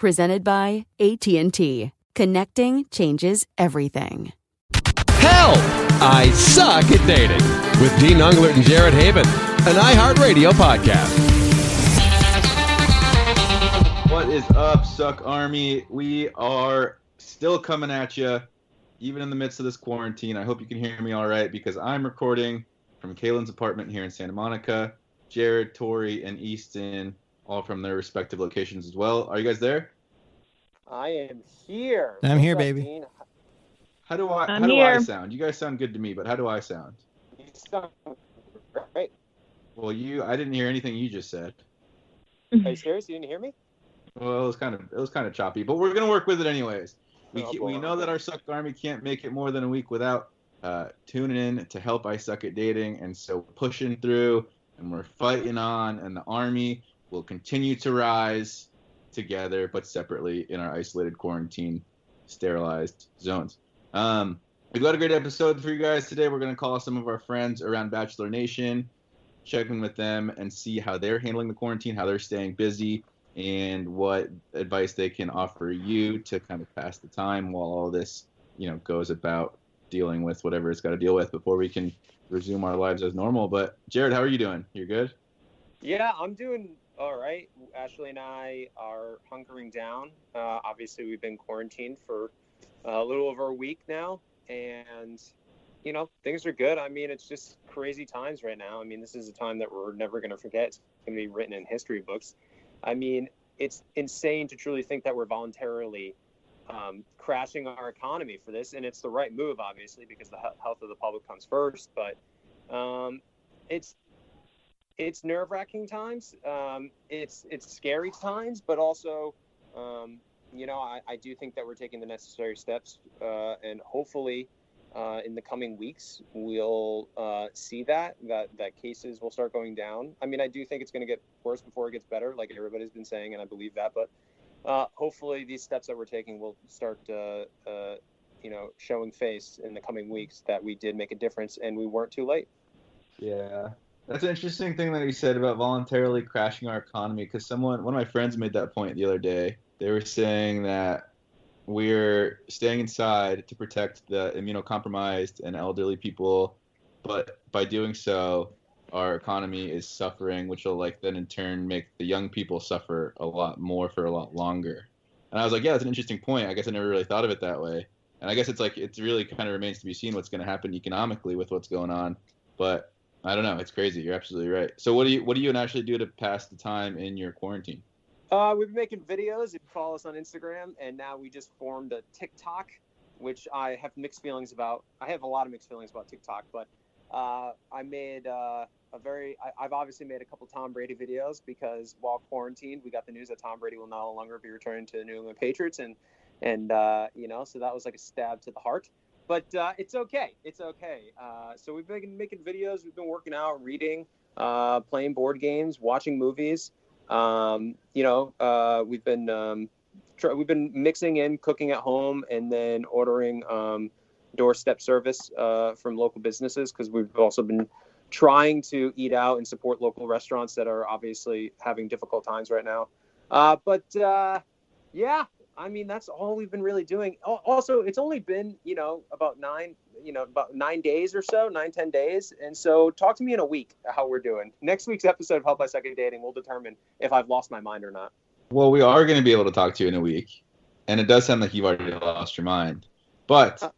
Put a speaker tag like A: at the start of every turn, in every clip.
A: Presented by AT&T. Connecting changes everything.
B: Help! I suck at dating. With Dean Unglert and Jared Haibon, an iHeartRadio podcast.
C: What is up, Suck Army? We are still coming at you, even in the midst of this quarantine. I hope you can hear me all right because I'm recording from Caelynn's apartment here in Santa Monica. Jared, Tori, and Easton, all from their respective locations as well. Are you guys there?
D: I am here.
E: I'm here,
D: What's up,
E: baby.
D: Dean?
C: How do I?
F: I'm
C: how do I sound? You guys sound good to me, but how do I sound?
D: You sound great.
C: Well, you, I didn't hear anything you just said.
D: Are you serious? You didn't hear me?
C: Well, it was kind of it was kind of choppy, but we're gonna work with it anyways. We
D: Oh,
C: we know that our suck army can't make it more than a week without uh, tuning in to help I suck at dating, and so pushing through, and we're fighting on, and the army will continue to rise together but separately in our isolated quarantine, sterilized zones. Um, we've got a great episode for you guys today. We're gonna call some of our friends around Bachelor Nation, check in with them, and see how they're handling the quarantine, how they're staying busy and what advice they can offer you to kind of pass the time while all this, you know, goes about dealing with whatever it's got to deal with before we can resume our lives as normal. But Jared, how are you doing? You're good.
D: Yeah, I'm doing all right. Ashley and I are hunkering down. Uh, obviously, we've been quarantined for a little over a week now, and you know things are good. I mean, it's just crazy times right now. I mean, this is a time that we're never going to forget. It's going to be written in history books. I mean, it's insane to truly think that we're voluntarily um, crashing our economy for this, and it's the right move, obviously, because the health of the public comes first. But um, it's it's nerve wracking times. Um, it's it's scary times, but also, um, you know, I, I do think that we're taking the necessary steps, uh, and hopefully, uh, in the coming weeks, we'll uh, see that that that cases will start going down. I mean, I do think it's going to get worse before it gets better, like everybody's been saying, and I believe that. But uh, hopefully, these steps that we're taking will start, uh, uh, you know, showing face in the coming weeks that we did make a difference and we weren't too late.
C: Yeah. That's an interesting thing that he said about voluntarily crashing our economy because someone, one of my friends made that point the other day. They were saying that we're staying inside to protect the immunocompromised and elderly people, but by doing so, our economy is suffering, which will like then in turn make the young people suffer a lot more for a lot longer. And I was like, yeah, that's an interesting point. I guess I never really thought of it that way. And I guess it's like it really kind of remains to be seen what's going to happen economically with what's going on. But I don't know. It's crazy. You're absolutely right. So what do you what do you actually do to pass the time in your quarantine?
D: Uh, we've been making videos. If you follow us on Instagram, and now we just formed a TikTok, which I have mixed feelings about. I have a lot of mixed feelings about TikTok, but uh, I made uh, a very. I, I've obviously made a couple Tom Brady videos because while quarantined, we got the news that Tom Brady will no longer be returning to the New England Patriots, and and uh, you know, so that was like a stab to the heart. But uh, it's okay. It's okay. Uh, so we've been making videos. We've been working out, reading, uh, playing board games, watching movies. Um, you know, uh, we've been um, tr- we've been mixing in cooking at home and then ordering um, doorstep service uh, from local businesses because we've also been trying to eat out and support local restaurants that are obviously having difficult times right now. Uh, but yeah, I mean that's all we've been really doing. Also, it's only been you know about nine you know about nine days or so, nine ten days, and so talk to me in a week how we're doing. Next week's episode of Help I Suck at Dating will determine if I've lost my mind or not.
C: Well, we are going to be able to talk to you in a week, and it does sound like you've already lost your mind. But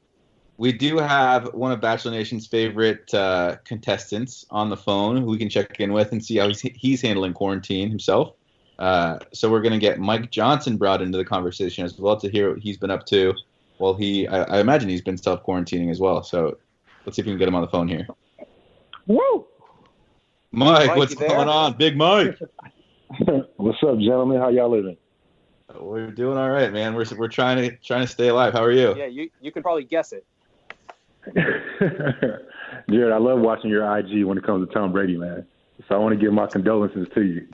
C: we do have one of Bachelor Nation's favorite uh, contestants on the phone who we can check in with and see how he's, he's handling quarantine himself. Uh, so we're going to get Mike Johnson brought into the conversation as well to hear what he's been up to. Well, he, I, I imagine he's been self quarantining as well. So let's see if we can get him on the phone here.
E: Woo!
C: Mike,
D: Mike,
C: what's
D: you there?
C: going on, Big Mike?
E: What's up, gentlemen? How y'all living?
C: We're doing all right, man. We're we're trying to trying to stay alive. How are you?
D: Yeah, you you can probably guess it.
E: Jared, I love watching your IG when it comes to Tom Brady, man. So I want to give my condolences to you.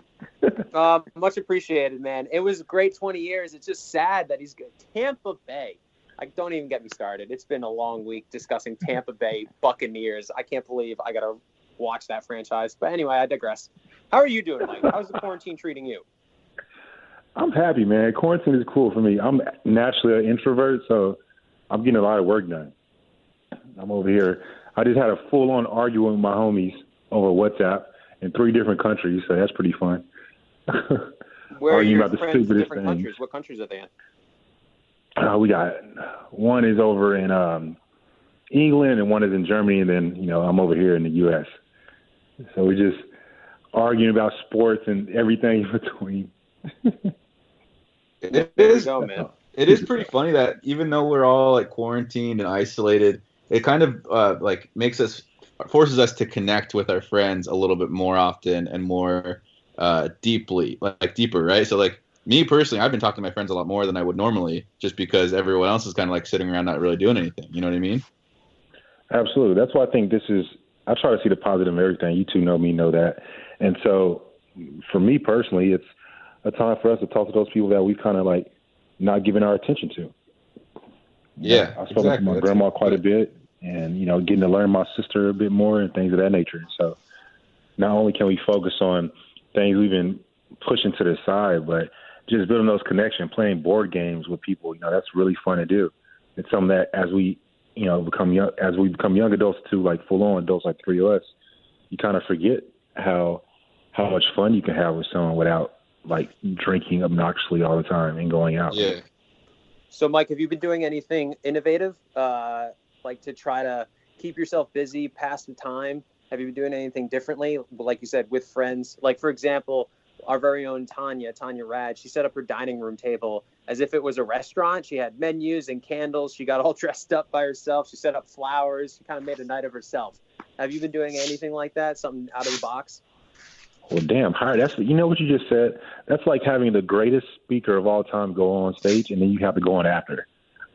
D: Uh, much appreciated, man. It was a great 20 years. It's just sad that he's good. Tampa Bay. Like, don't even get me started. It's been a long week discussing Tampa Bay Buccaneers. I can't believe I got to watch that franchise. But anyway, I digress. How are you doing, Mike? How's the quarantine treating you?
E: I'm happy, man. Quarantine is cool for me. I'm naturally an introvert, so I'm getting a lot of work done. I'm over here. I just had a full-on argument with my homies over WhatsApp in three different countries, so that's pretty fun.
D: Where are
E: Arguing
D: your
E: about the stupidest
D: different
E: things.
D: countries? What countries are they in?
E: Uh, we got one is over in um, England and one is in Germany, and then you know I'm over here in the U.S. So we're just arguing about sports and everything in between.
C: It
D: There you
C: is
D: go, man.
C: it is pretty funny that even though we're all like quarantined and isolated, it kind of uh, like makes us forces us to connect with our friends a little bit more often and more uh, deeply, like, like deeper, right? So like me personally, I've been talking to my friends a lot more than I would normally, just because everyone else is kind of like sitting around not really doing anything. You know what I mean?
E: Absolutely. That's why I think this is. I try to see the positive in everything. You two know me, know that. And so, for me personally, it's a time for us to talk to those people that we've kind of like not given our attention to.
C: Yeah,
E: I spoke
C: exactly.
E: to my grandma quite a bit, and you know, getting to learn my sister a bit more and things of that nature. So, not only can we focus on things we've been pushing to the side, but just building those connections, playing board games with people. You know, that's really fun to do. It's something that as we, you know, become young, as we become young adults too, like full on adults, like three of us, you kind of forget how how much fun you can have with someone without like drinking obnoxiously all the time and going out.
C: Yeah.
D: So, Mike, have you been doing anything innovative, uh, like to try to keep yourself busy, pass the time? Have you been doing anything differently, like you said, with friends? Like, for example, our very own Tanya, Tanya Rad, she set up her dining room table as if it was a restaurant. She had menus and candles. She got all dressed up by herself. She set up flowers. She kind of made a night of herself. Have you been doing anything like that? Something out of the box?
E: Well, damn, Howard, that's you know what you just said. That's like having the greatest speaker of all time go on stage, and then you have to go on after.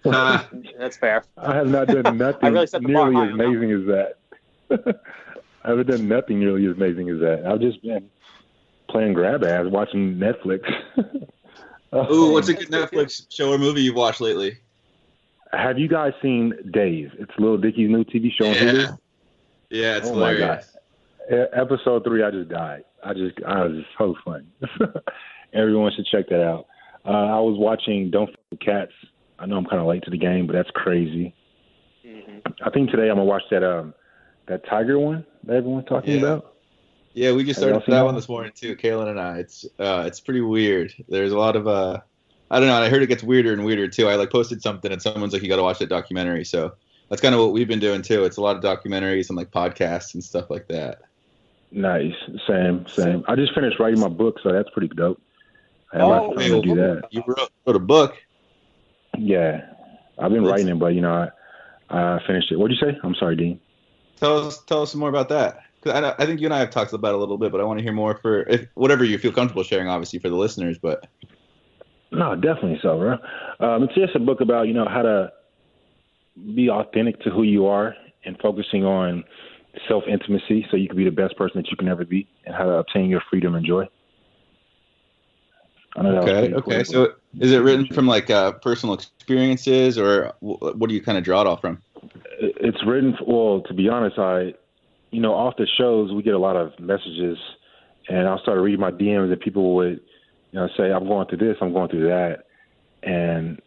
C: Ah,
D: That's fair.
E: I have not done nothing
D: really set the bar
E: nearly as amazing as that. I haven't done nothing nearly as amazing as that. I've just been playing grab ass, watching Netflix.
C: Ooh, what's a good Netflix show or movie you've watched lately?
E: Have you guys seen Dave? It's Little Dicky's new TV show on Hulu.
C: Yeah. Yeah, it's
E: Oh my
C: God.
E: E- Episode three, I just died. I just, I was just so funny. Everyone should check that out. Uh, I was watching Don't F Cats. I know I'm kind of late to the game, but that's crazy.
D: hmm
E: I think today I'm gonna watch that um that Tiger one that everyone's talking
C: Yeah.
E: about.
C: Yeah, we just started that
E: that
C: one this morning too, Caelynn and I. It's uh, it's pretty weird. There's a lot of uh, I don't know. I heard it gets weirder and weirder too. I like posted something and someone's like, "You got to watch that documentary." So that's kind of what we've been doing too. It's a lot of documentaries and like podcasts and stuff like that.
E: Nice, same, same. I just finished writing my book, so that's pretty dope. I have
D: Oh,
E: of time to do that.
C: You wrote, wrote a book.
E: Yeah, I've been writing it, but you know, I, I finished it. What'd you say? I'm sorry, Dean.
C: Tell us tell us some more about that. 'Cause I, I think you and I have talked about it a little bit, but I want to hear more for if whatever you feel comfortable sharing, obviously for the listeners. But
E: No, definitely so, bro. Um, it's just a book about you know how to be authentic to who you are and focusing on self intimacy so you can be the best person that you can ever be and how to obtain your freedom and joy.
C: Okay. Okay. So is it written from like uh, personal experiences, or what do you kind of draw it all from?
E: It's written. Well, to be honest, I, you know, off the shows we get a lot of messages, and I started reading my DMs, and people would, you know, say I'm going through this, I'm going through that, and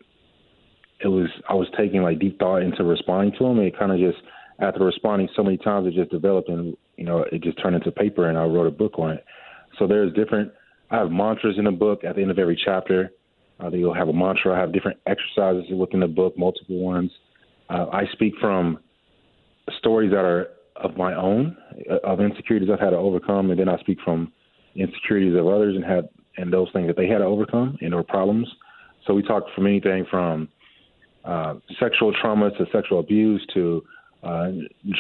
E: it was I was taking like deep thought into responding to them, and it kind of just after responding so many times, it just developed, and you know, it just turned into paper, and I wrote a book on it. So there's different. I have mantras in the book at the end of every chapter uh, you'll have a mantra. I have different exercises within the book, multiple ones. Uh, I speak from stories that are of my own, uh, of insecurities I've had to overcome, and then I speak from insecurities of others and had and those things that they had to overcome and their problems. So we talk from anything from uh, sexual trauma to sexual abuse to uh,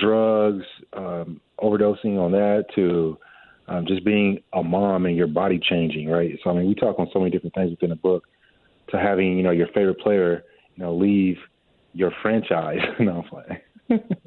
E: drugs, um, overdosing on that to um, just being a mom and your body changing, right? So I mean, we talk on so many different things within the book to having you know your favorite player you know leave your franchise. no, I'm playing.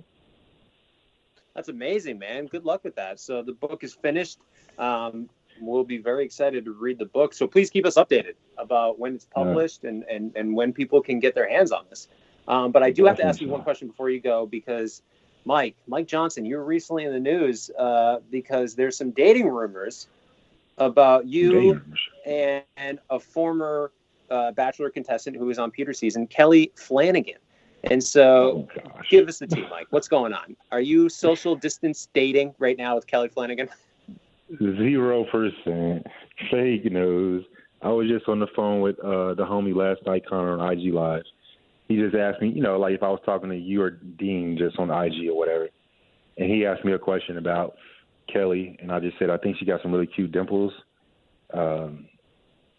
D: That's amazing, man. Good luck with that. So the book is finished. Um, we'll be very excited to read the book. So please keep us updated about when it's published and, and, and when people can get their hands on this. Um, but I do have to ask you one question before you go because Mike, Mike Johnson, you were recently in the news uh, because there's some dating rumors about you and, and a former uh, Bachelor contestant who was on Peter's season, Kelley Flanagan. And so, oh, give us the tea, Mike. What's going on? Are you social distance dating right now with Kelley Flanagan?
E: Zero percent fake news. I was just on the phone with uh, the homie last night, Connor, on IG Live. He just asked me, you know, like if I was talking to you or Dean just on IG or whatever, and he asked me a question about Kelley, and I just said I think she got some really cute dimples. Um,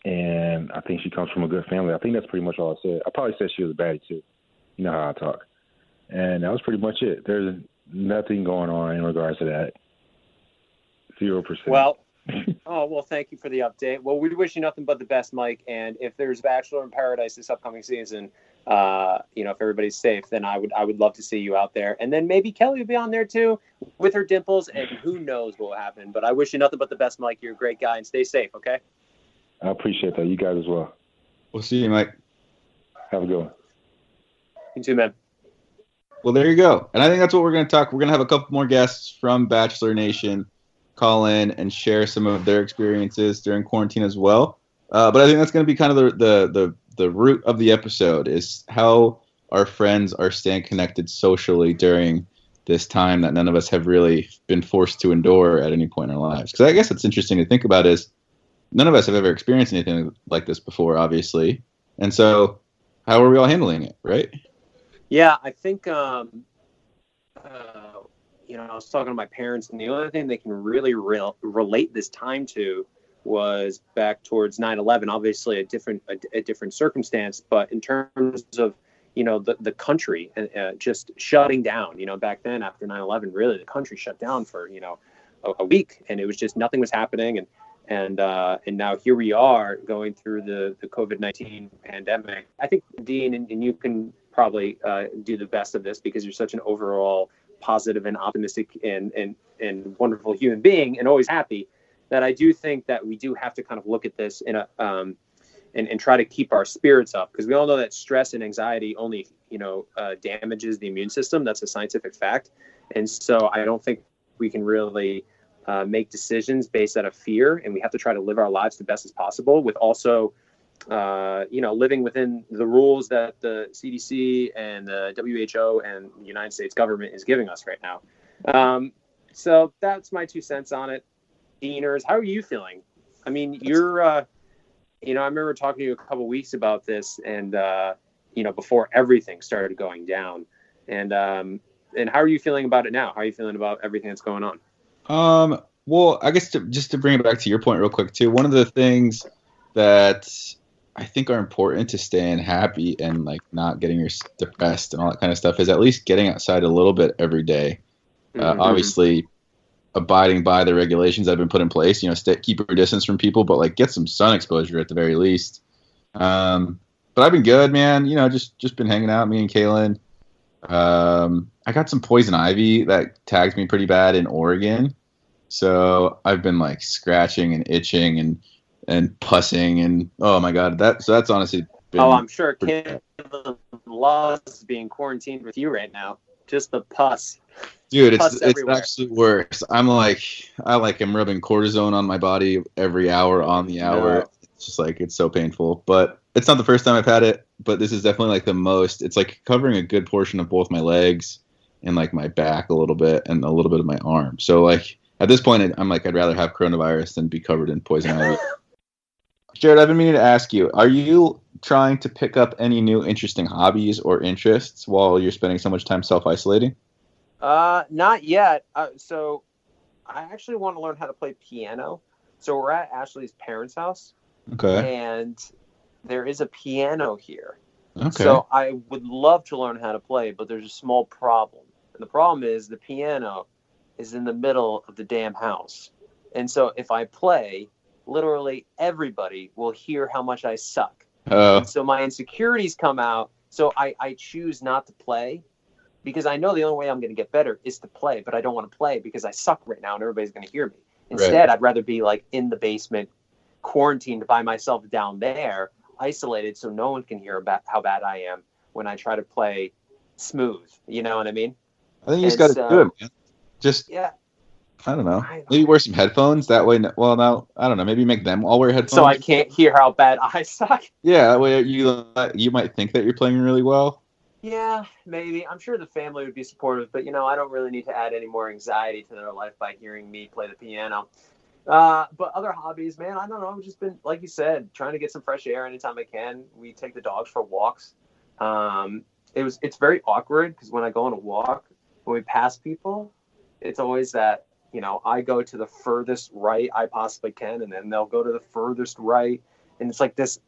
E: and I think she comes from a good family. I think that's pretty much all I said. I probably said she was a baddie too. You know how I talk, and that was pretty much it. There's nothing going on in regards to that. Zero percent.
D: Well, oh well, thank you for the update. Well, we wish you nothing but the best, Mike. And if there's Bachelor in Paradise this upcoming season, uh, you know, if everybody's safe, then I would I would love to see you out there. And then maybe Kelley will be on there too with her dimples, and who knows what will happen. But I wish you nothing but the best, Mike. You're a great guy, and stay safe. Okay.
E: I appreciate that. You guys as well.
C: We'll see you, Mike.
E: Have a good one.
D: You too, man.
C: Well, there you go. And I think that's what we're going to talk. We're going to have a couple more guests from Bachelor Nation call in and share some of their experiences during quarantine as well. Uh, but I think that's going to be kind of the, the the the root of the episode is how our friends are staying connected socially during this time that none of us have really been forced to endure at any point in our lives. Because I guess it's interesting to think about is none of us have ever experienced anything like this before, obviously. And so, how are we all handling it, right?
D: Yeah, I think, um, uh, you know, I was talking to my parents, and the only thing they can really re- relate this time to was back towards 9/11. Obviously, a different a, a different circumstance, but in terms of you know the the country uh, uh just shutting down. You know, back then after 9/11, really the country shut down for you know a, a week, and it was just nothing was happening, and and uh, and now here we are going through the the COVID nineteen pandemic. I think Dean and, and you can probably uh, do the best of this because you're such an overall positive and optimistic and and and wonderful human being and always happy. That I do think that we do have to kind of look at this in a um, and, and try to keep our spirits up because we all know that stress and anxiety only you know uh, damages the immune system. That's a scientific fact, and so I don't think we can really uh, make decisions based out of fear, and we have to try to live our lives the best as possible with also, uh, you know, living within the rules that the CDC and the WHO and the United States government is giving us right now. Um, so that's my two cents on it. Deaners, how are you feeling? I mean, you're, uh, you know, I remember talking to you a couple weeks about this, and uh, you know, before everything started going down, and um, and how are you feeling about it now? How are you feeling about everything that's going on?
C: Um, well, I guess to, just to bring it back to your point real quick too, one of the things that I think are important to staying happy and like not getting your depressed and all that kind of stuff is at least getting outside a little bit every day. Uh, mm-hmm. Obviously, abiding by the regulations that have been put in place. You know, stay, keep your distance from people, but like get some sun exposure at the very least. Um, but I've been good, man. You know, just just been hanging out, me and Caelynn. Um, I got some poison ivy that tagged me pretty bad in Oregon, so I've been like scratching and itching and and pussing and oh my god, that so that's honestly.
D: Oh, I'm sure Caelynn loves being quarantined with you right now. Just the pus.
C: Dude, it's
D: Pus
C: it's
D: everywhere.
C: absolute worse. I'm like I like I'm rubbing cortisone on my body every hour on the hour. It's just like it's so painful. But it's not the first time I've had it, but this is definitely like the most. It's like covering a good portion of both my legs and like my back a little bit and a little bit of my arm. So like at this point I'm like I'd rather have coronavirus than be covered in poison ivy. Jared, I've been meaning to ask you, are you trying to pick up any new interesting hobbies or interests while you're spending so much time self-isolating?
D: Uh, not yet. Uh, so I actually want to learn how to play piano. So we're at Ashley's parents' house,
C: Okay.
D: and there is a piano here.
C: Okay.
D: So I would love to learn how to play, but there's a small problem. And the problem is the piano is in the middle of the damn house. And so if I play, literally everybody will hear how much I suck.
C: Oh.
D: And so my insecurities come out. So I, I choose not to play because I know the only way I'm going to get better is to play, but I don't want to play because I suck right now and everybody's going to hear me. Instead, I'd rather be like in the basement, quarantined by myself down there, isolated so no one can hear about how bad I am when I try to play smooth. You know what I mean?
C: I think you just got to do it, man. Just
D: Yeah.
C: I don't know. Maybe wear some headphones. That way, well, now I don't know. Maybe make them all wear headphones.
D: So I can't hear how bad I suck.
C: Yeah, that way you you might think that you're playing really well.
D: Yeah, maybe. I'm sure the family would be supportive, but you know, I don't really need to add any more anxiety to their life by hearing me play the piano. Uh, but other hobbies, man, I don't know. I've just been, like you said, trying to get some fresh air anytime I can. We take the dogs for walks. Um, it was, it's very awkward because when I go on a walk, when we pass people, it's always that, you know, I go to the furthest right I possibly can, and then they'll go to the furthest right. And it's like this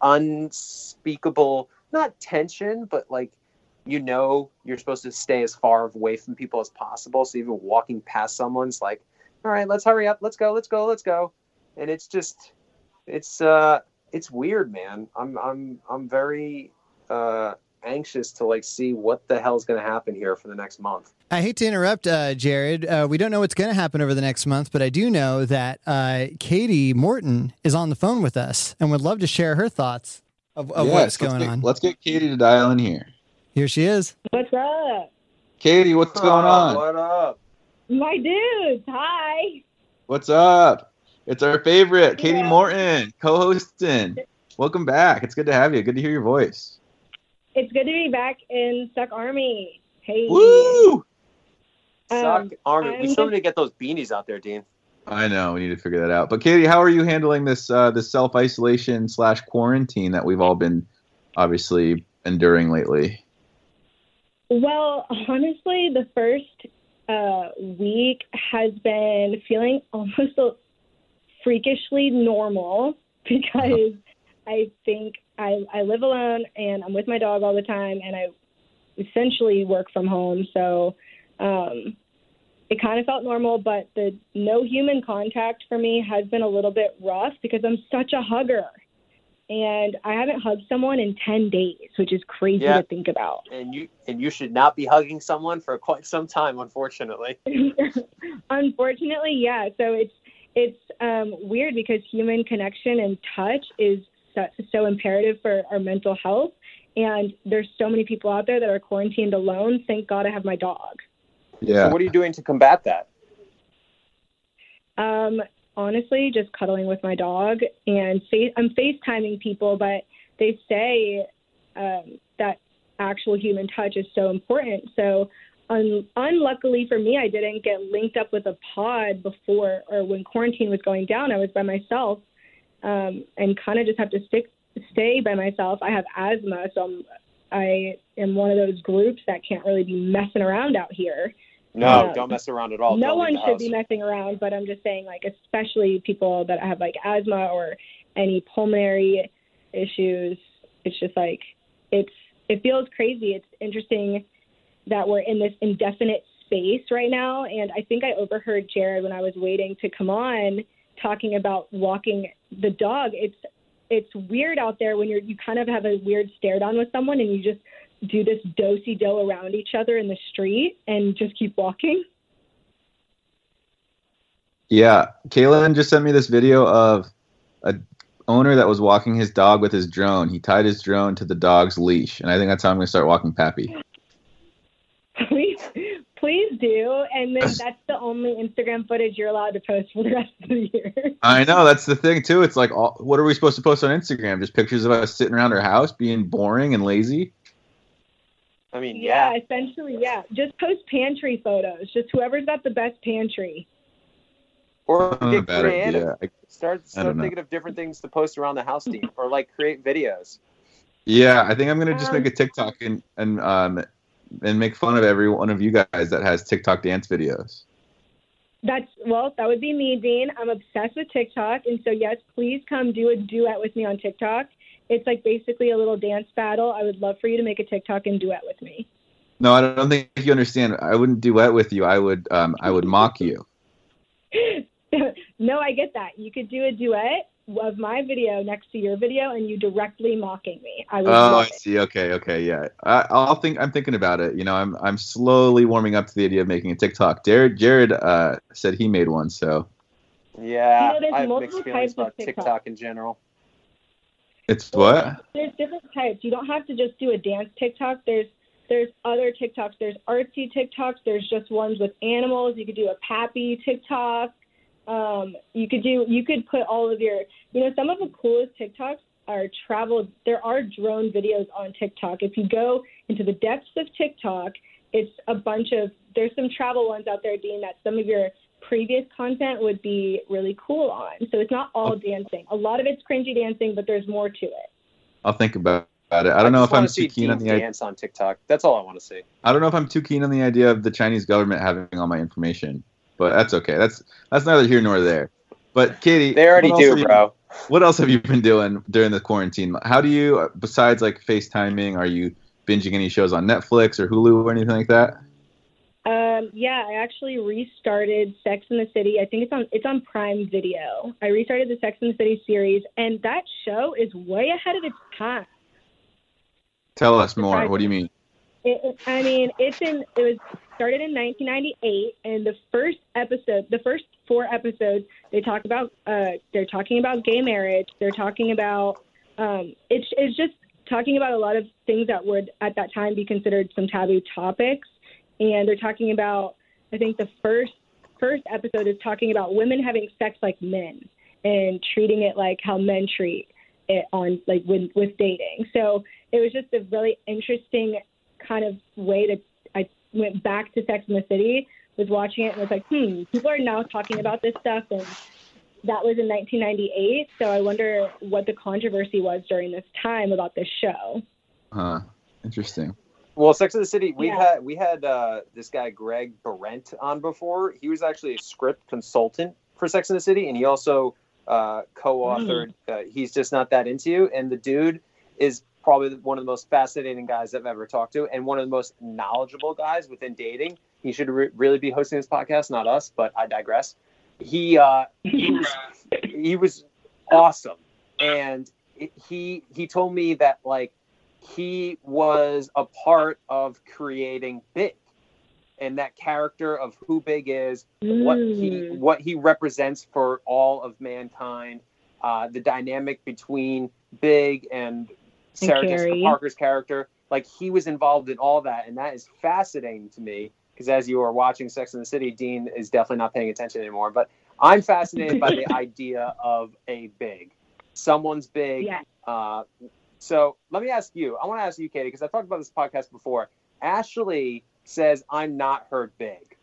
D: unspeakable, not tension, but like, you know you're supposed to stay as far away from people as possible. So even walking past someone's like, all right, let's hurry up, let's go, let's go, let's go. And it's just it's uh it's weird, man. I'm I'm I'm very uh anxious to like see what the hell's gonna happen here for the next month.
F: I hate to interrupt, uh, Jared. Uh, we don't know what's going to happen over the next month, but I do know that uh, Katie Morton is on the phone with us and would love to share her thoughts of, of
C: Yes,
F: what's
C: let's
F: going
C: get-
F: on.
C: Let's get Katie to dial in here.
F: Here she is.
G: What's up?
C: Katie, what's going on?
D: What up?
G: My dudes, hi.
C: What's up? It's our favorite, Katie
G: Yeah.
C: Morton, co-hosting. Welcome back. It's good to have you. Good to hear your voice.
G: It's good to be back in Suck Army. Hey.
C: Woo!
D: Suck
G: Um,
D: army. We
G: I'm
D: still need to get those beanies out there, Dean.
C: I know we need to figure that out. But Katie, how are you handling this uh, this self isolation slash quarantine that we've all been obviously enduring lately?
G: Well, honestly, the first uh, week has been feeling almost a- freakishly normal because I think I, I live alone and I'm with my dog all the time and I essentially work from home. So um, it kind of felt normal, but the no human contact for me has been a little bit rough because I'm such a hugger. And I haven't hugged someone in 10 days, which is crazy
D: Yeah.
G: to think about.
D: And you and you should not be hugging someone for quite some time, unfortunately.
G: Unfortunately, yeah. So it's it's um, weird because human connection and touch is so, so imperative for our mental health. And there's so many people out there that are quarantined alone. Thank God I have my dog.
C: Yeah.
D: So what are you doing to combat that?
G: Um, honestly, just cuddling with my dog and fa- I'm FaceTiming people, but they say um, that actual human touch is so important. So, un- unluckily for me, I didn't get linked up with a pod before or when quarantine was going down. I was by myself um, and kind of just have to stick stay by myself. I have asthma, so I'm, I am one of those groups that can't really be messing around out here.
D: No, don't mess around at all.
G: no one should be messing around, but I'm just saying, like, especially people that have like asthma or any pulmonary issues. It's just like it's it feels crazy. It's interesting that we're in this indefinite space right now, and I think I overheard Jared when I was waiting to come on talking about walking the dog. It's it's weird out there when you're you kind of have a weird stare down with someone and you just do this dosey do around each other in the street and just keep walking.
C: Yeah, Caelynn just sent me this video of a owner that was walking his dog with his drone. He tied his drone to the dog's leash, and I think that's how I'm going to start walking Pappy.
G: Please, please do. And then that's the only Instagram footage you're allowed to post for the rest of the year.
C: I know that's the thing too. It's like, all, what are we supposed to post on Instagram? Just pictures of us sitting around our house, being boring and lazy.
D: I mean,
G: yeah, essentially, yeah. Just post pantry photos. Just whoever's got the best pantry.
D: Or
C: a
D: get creative.
C: idea. I-
D: Start start
C: don't know.
D: thinking of different things to post around the house, Dean, or like create videos.
C: Yeah, I think I'm gonna just
G: Um,
C: make a TikTok and and um and make fun of every one of you guys that has TikTok dance videos.
G: That's well, that would be me, Dean. I'm obsessed with TikTok, and so yes, please come do a duet with me on TikTok. It's like basically a little dance battle. I would love for you to make a TikTok and duet with me.
C: No, I don't think you understand. I wouldn't duet with you. I would um I would mock you.
G: no, I get that. You could do a duet of my video next to your video, and you directly mocking me. I would
C: Oh,
G: love
C: I
G: it.
C: see. Okay, okay, yeah. I, I'll think. I'm thinking about it. You know, I'm I'm slowly warming up to the idea of making a TikTok. Jared Jared uh, said he made one, so
D: Yeah,
G: You know, there's
D: I have
G: multiple
D: mixed feelings
G: types
D: about
G: TikTok.
D: TikTok in general.
C: It's what?
G: There's different types. You don't have to just do a dance TikTok. There's there's other TikToks. There's artsy TikToks. There's just ones with animals. You could do a pappy TikTok. Um, you could do you could put all of your you know some of the coolest TikToks are travel. There are drone videos on TikTok. If you go into the depths of TikTok, it's a bunch of there's some travel ones out there, Dean. That some of your previous content would be really cool on. So it's not all dancing. A lot of it's cringy dancing, but there's more to it.
C: I'll think about it. I don't know if I'm too keen on
D: Dean
C: the idea.
D: dance on TikTok. That's all I want to see.
C: I don't know if I'm too keen on the idea of the Chinese government having all my information, but that's okay. That's that's neither here nor there. But Katie,
D: They already
C: what else
D: do,
C: have you-
D: bro.
C: What else have you been doing during the quarantine? How do you, besides like FaceTiming, are you binging any shows on Netflix or Hulu or anything like that?
G: Um, yeah, I actually restarted Sex in the City. I think it's on it's on Prime Video. I restarted the Sex in the City series, and that show is way ahead of its time.
C: Tell us more. What do you mean?
G: It, it- I mean, it's in it was started in 1998, and the first episode, the first four episodes, they talk about uh, they're talking about gay marriage. They're talking about um, it's it's just talking about a lot of things that would at that time be considered some taboo topics, and they're talking about I think the first first episode is talking about women having sex like men and treating it like how men treat it on like with with dating. So it was just a really interesting kind of way to I went back to Sex in the City, was watching it and was like, hmm, people are now talking about this stuff and that was in 1998. So I wonder what the controversy was during this time about this show.
C: Huh. Interesting.
D: Well, Sex and the City, we
G: Yeah.
D: had we had uh, this guy Greg Behrendt on before. He was actually a script consultant for Sex and the City, and he also uh, co-authored. Uh, He's just not that into you, and the dude is probably one of the most fascinating guys I've ever talked to, and one of the most knowledgeable guys within dating. He should re- really be hosting this podcast, not us, but I digress. He uh, he was he was awesome, and it- he he told me that like he was a part of creating Big, and that character of who Big is, what he
G: Mm.
D: what he represents for all of mankind, uh, the dynamic between Big and Sarah Jessica Parker's character. Like he was involved in all that, and that is fascinating to me. Because as you are watching Sex in the City, Dean is definitely not paying attention anymore. But I'm fascinated by the idea of a big, someone's big.
G: Yeah.
D: Uh, so let me ask you. I want to ask you, Katie, because I talked about this podcast before. Ashley says I'm not her big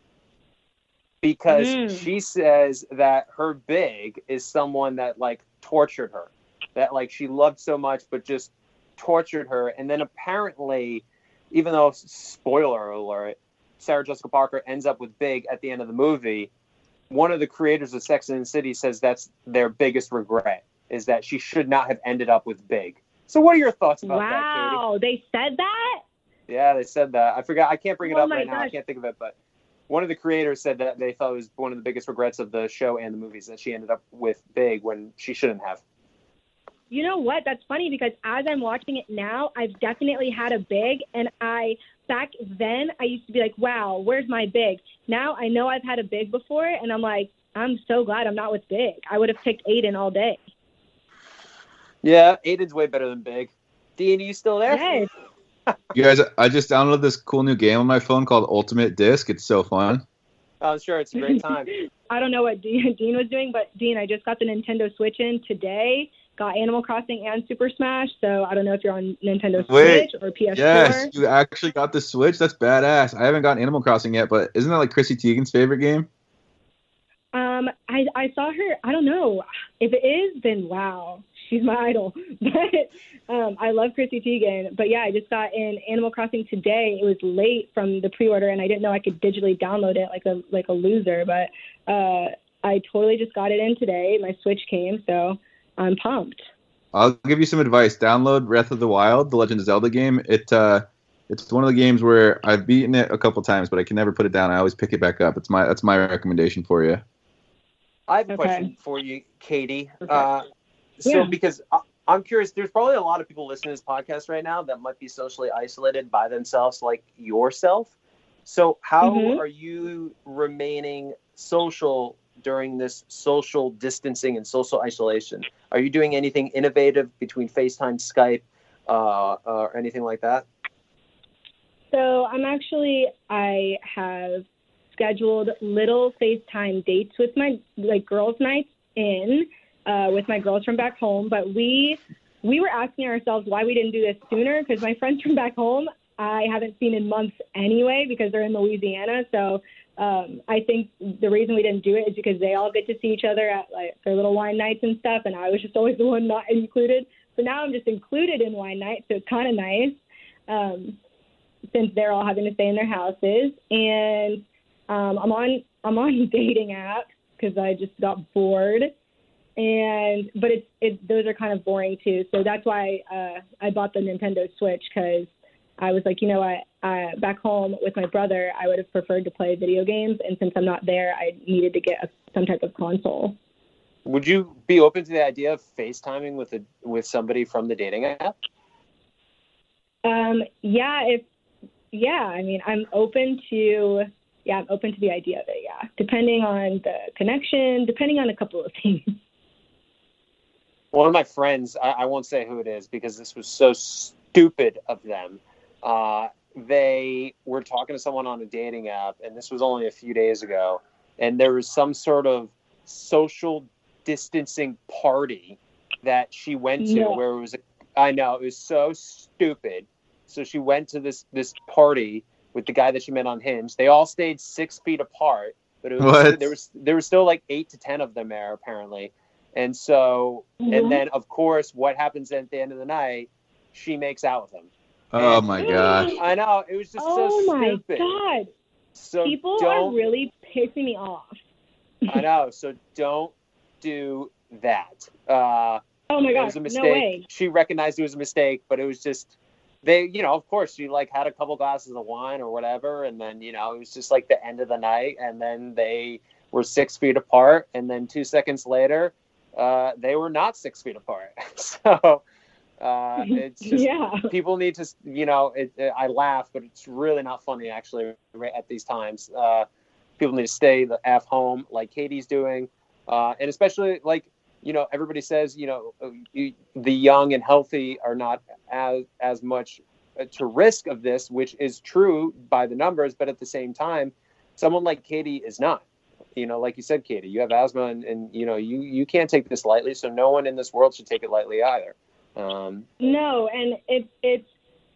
D: because
G: Mm.
D: she says that her big is someone that like tortured her, that like she loved so much but just tortured her, and then apparently, even though spoiler alert, Sarah Jessica Parker ends up with Big at the end of the movie. One of the creators of Sex and the City says that's their biggest regret is that she should not have ended up with Big. So, what are your thoughts about that, Katie?
G: Wow, they said that?
D: Yeah, they said that. I forgot. I can't bring it
G: Oh
D: up right now. I can't think of it, but one of the creators said that they thought it was one of the biggest regrets of the show and the movies that she ended up with Big when she shouldn't have.
G: you know what? That's funny because as I'm watching it now, I've definitely had a big, and I back then I used to be like, "Wow, where's my big?" Now I know I've had a big before, and I'm like, I'm so glad I'm not with big. I would have picked Aidan all day.
D: Yeah, Aidan's way better than Big. Dean, are you still there?
G: Hey.
C: You guys, I just downloaded this cool new game on my phone called Ultimate Disc. It's so fun.
D: I'm sure it's a great time.
G: I don't know what Dean, Dean was doing, but Dean, I just got the Nintendo Switch in today. Got Animal Crossing and Super Smash, so I don't know if you're on Nintendo
C: Wait,
G: Switch or PS4.
C: Yes, you actually got the Switch. That's badass. I haven't gotten Animal Crossing yet, but isn't that like Chrissy Teigen's favorite game?
G: Um, I I saw her. I don't know if it is. Then wow, she's my idol. But um, I love Chrissy Teigen. But yeah, I just got in Animal Crossing today. It was late from the pre-order, and I didn't know I could digitally download it like a like a loser. But uh, I totally just got it in today. My Switch came, so I'm pumped.
C: I'll give you some advice. Download Breath of the Wild, the Legend of Zelda game. It uh, it's one of the games where I've beaten it a couple times, but I can never put it down. I always pick it back up. It's my that's my recommendation for you.
D: I have a
G: Okay.
D: question for you, Katie.
G: Okay.
D: Uh, so,
G: Yeah.
D: because I- I'm curious, there's probably a lot of people listening to this podcast right now that might be socially isolated by themselves, like yourself. So, how
G: Mhm.
D: are you remaining social during this social distancing and social isolation? Are you doing anything innovative between FaceTime, Skype, uh, or anything like that?
G: So I'm actually I have scheduled little FaceTime dates with my like girls' nights in uh, with my girls from back home. But we we were asking ourselves why we didn't do this sooner because my friends from back home I haven't seen in months anyway because they're in Louisiana. So um, I think the reason we didn't do it is because they all get to see each other at like their little wine nights and stuff, and I was just always the one not included. So now I'm just included in wine night, so it's kind of nice. Um, since they're all having to stay in their houses. And um, I'm on I'm on dating apps because I just got bored. And but it's it those are kind of boring too. So that's why uh, I bought the Nintendo Switch because I was like, you know what, uh, back home with my brother, I would have preferred to play video games. And since I'm not there, I needed to get a, some type of console.
D: Would you be open to the idea of FaceTiming with a with somebody from the dating app?
G: Um, yeah, if yeah, I mean, I'm open to yeah, I'm open to the idea of it. Yeah, depending on the connection, depending on a couple of things.
D: One of my friends I, I won't say who it is because this was so stupid of them uh, they were talking to someone on a dating app and this was only a few days ago and there was some sort of social distancing party that she went to
G: No.
D: where it was i know it was so stupid. So she went to this this party with the guy that she met on hinge. They all stayed six feet apart but it was there was there was still like eight to ten of them there apparently and so
G: Mhm.
D: and then of course what happens at the end of the night she makes out with him
C: Oh my gosh.
D: i know it was just
G: oh
D: so
G: my
D: stupid
G: god,
D: so
G: people
D: don't
G: are really pissing me off.
D: i know so don't do that uh
G: Oh my god!
D: it was a
G: no
D: mistake
G: way.
D: she recognized it was a mistake but it was just they you know of course she like had a couple glasses of wine or whatever and then you know it was just like the end of the night and then they were six feet apart and then two seconds later uh, they were not six feet apart. So uh, it's just
G: yeah,
D: people need to you know it, it, i laugh but it's really not funny actually at these times. Uh, people need to stay the f home like katie's doing. Uh, and especially like you know everybody says you know uh, you, the young and healthy are not as as much uh, to risk of this which is true by the numbers but at the same time someone like katie is not you know like you said katie you have asthma and, and you know you you can't take this lightly so no one in this world should take it lightly either um,
G: no, and it's it's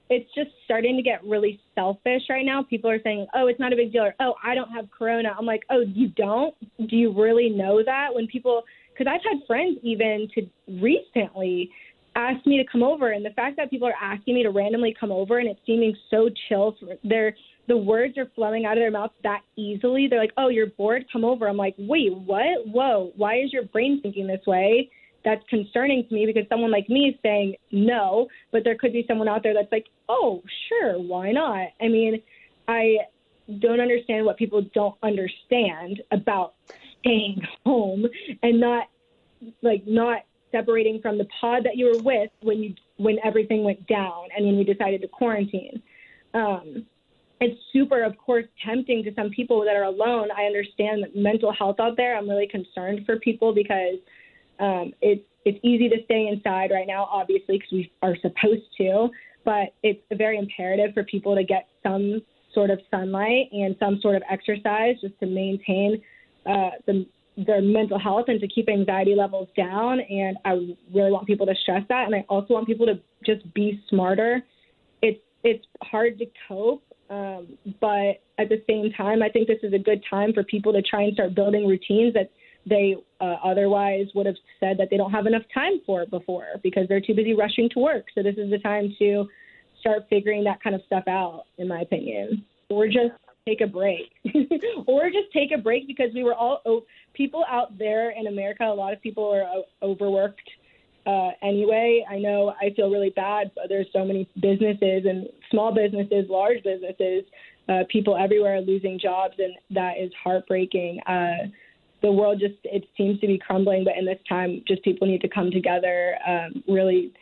G: it's just starting to get really selfish right now. People are saying, "Oh, it's not a big deal," or "Oh, I don't have corona." I'm like, "Oh, you don't? Do you really know that?" When people, because I've had friends even to recently ask me to come over, and the fact that people are asking me to randomly come over and it's seeming so chill, they're the words are flowing out of their mouth that easily. They're like, "Oh, you're bored? Come over." I'm like, "Wait, what? Whoa! Why is your brain thinking this way?" That's concerning to me because someone like me is saying no, but there could be someone out there that's like, "Oh, sure, why not?" I mean, I don't understand what people don't understand about staying home and not like not separating from the pod that you were with when you when everything went down and when we decided to quarantine. Um, it's super, of course, tempting to some people that are alone. I understand mental health out there. I'm really concerned for people because um, it's it's easy to stay inside right now, obviously, because we are supposed to. But it's very imperative for people to get some sort of sunlight and some sort of exercise just to maintain uh, the their mental health and to keep anxiety levels down. And I really want people to stress that. And I also want people to just be smarter. It's it's hard to cope, um, but at the same time, I think this is a good time for people to try and start building routines that they uh, otherwise would have said that they don't have enough time for before because they're too busy rushing to work. So this is the time to start figuring that kind of stuff out, in my opinion, or just take a break, or just take a break because we were all oh, people out there in America. A lot of people are overworked. Uh, anyway, I know I feel really bad, but there's so many businesses and small businesses, large businesses, uh, people everywhere are losing jobs, and that is heartbreaking. Uh, the world just it seems to be crumbling, but in this time, just people need to come together. Um, really,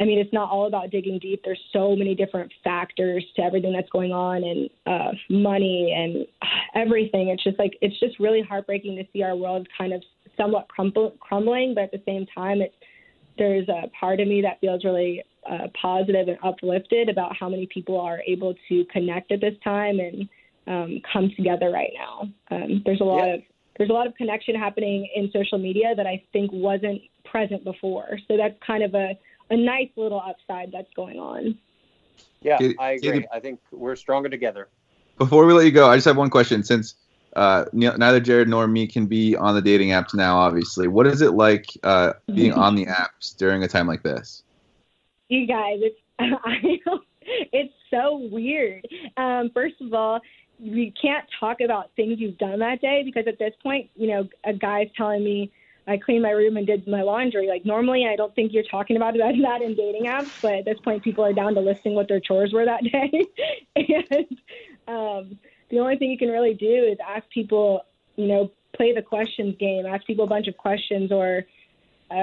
G: I mean, it's not all about digging deep. There's so many different factors to everything that's going on, and uh, money and everything. It's just like it's just really heartbreaking to see our world kind of somewhat crumble, crumbling, but at the same time, it's there's a part of me that feels really uh, positive and uplifted about how many people are able to connect at this time and um, come together right now. Um, there's a lot yeah. of there's a lot of connection happening in social media that I think wasn't present before. So that's kind of a, a nice little upside that's going on.
D: Yeah, I agree. I think we're stronger together.
C: Before we let you go, I just have one question. Since uh, neither Jared nor me can be on the dating apps now, obviously, what is it like uh, being on the apps during a time like this?
G: You guys, it's it's so weird. Um, first of all, you can't talk about things you've done that day because at this point, you know, a guy's telling me I cleaned my room and did my laundry. Like normally, I don't think you're talking about that in dating apps, but at this point, people are down to listing what their chores were that day. and um, the only thing you can really do is ask people, you know, play the questions game, ask people a bunch of questions, or uh,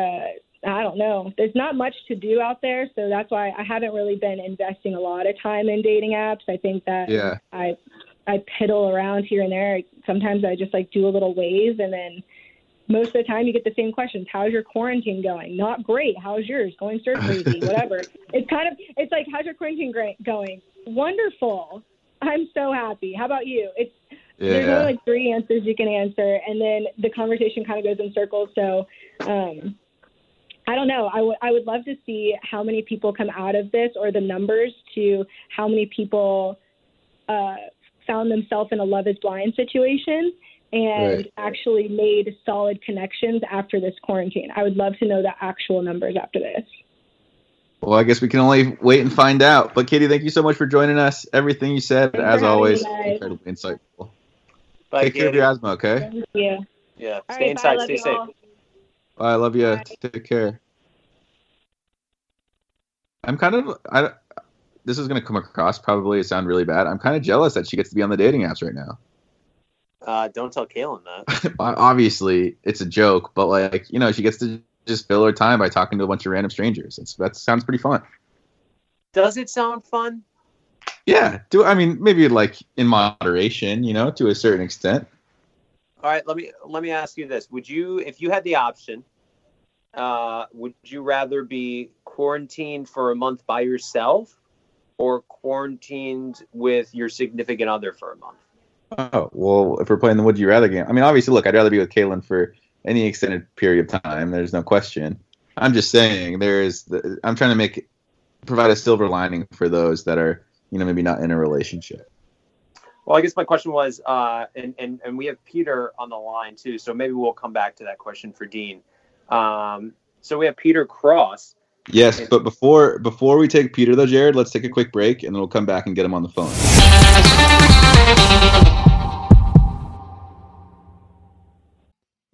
G: I don't know. There's not much to do out there, so that's why I haven't really been investing a lot of time in dating apps. I think that
C: yeah.
G: I I piddle around here and there. Sometimes I just like do a little ways, and then most of the time you get the same questions. How's your quarantine going? Not great. How's yours? Going stir crazy. Whatever. it's kind of it's like how's your quarantine going? Wonderful. I'm so happy. How about you? It's yeah. there's only like three answers you can answer, and then the conversation kind of goes in circles. So. um I don't know. I would I would love to see how many people come out of this, or the numbers to how many people uh, found themselves in a love is blind situation and right. actually made solid connections after this quarantine. I would love to know the actual numbers after this.
C: Well, I guess we can only wait and find out. But Katie, thank you so much for joining us. Everything you said, Thanks as always, incredibly insightful. Bye, Take Katie. care of your asthma, okay?
G: Thank you.
D: Yeah. All stay right, inside. Bye, stay safe. All.
C: Bye. I love you. Bye. Take care. I'm kind of I this is going to come across probably sound really bad. I'm kind of jealous that she gets to be on the dating apps right now.
D: Uh, don't tell Caelynn that.
C: Obviously, it's a joke, but like you know, she gets to just fill her time by talking to a bunch of random strangers. It's, that sounds pretty fun.
D: Does it sound fun?
C: Yeah. Do I mean maybe like in moderation, you know, to a certain extent.
D: All right. Let me let me ask you this: Would you, if you had the option, uh, would you rather be quarantined for a month by yourself, or quarantined with your significant other for a month?
C: Oh well, if we're playing the Would You Rather game, I mean, obviously, look, I'd rather be with Caelynn for any extended period of time. There's no question. I'm just saying, there's. The, I'm trying to make provide a silver lining for those that are, you know, maybe not in a relationship.
D: Well, I guess my question was, uh, and, and and we have Peter on the line too, so maybe we'll come back to that question for Dean. Um, so we have Peter Kraus.
C: Yes, but before before we take Peter though, Jared, let's take a quick break and then we'll come back and get him on the phone.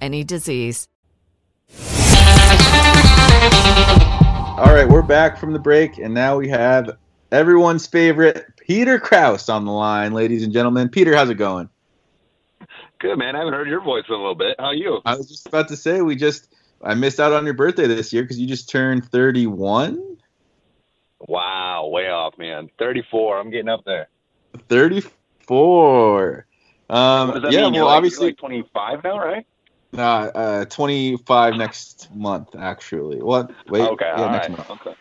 H: any disease.
C: All right, we're back from the break, and now we have everyone's favorite Peter Kraus on the line, ladies and gentlemen. Peter, how's it going?
I: Good, man. I haven't heard your voice in a little bit. How are you?
C: I was just about to say we just I missed out on your birthday this year because you just turned 31.
I: Wow, way off, man. 34. I'm getting up there.
C: 34. Um,
I: What does that
C: yeah,
I: mean?
C: well,
I: You're like-
C: obviously,
I: you're like 25 now, right?
C: Uh, uh, 25 next month, actually. What? Wait,
I: okay,
C: yeah, next
I: right.
C: month.
I: Okay.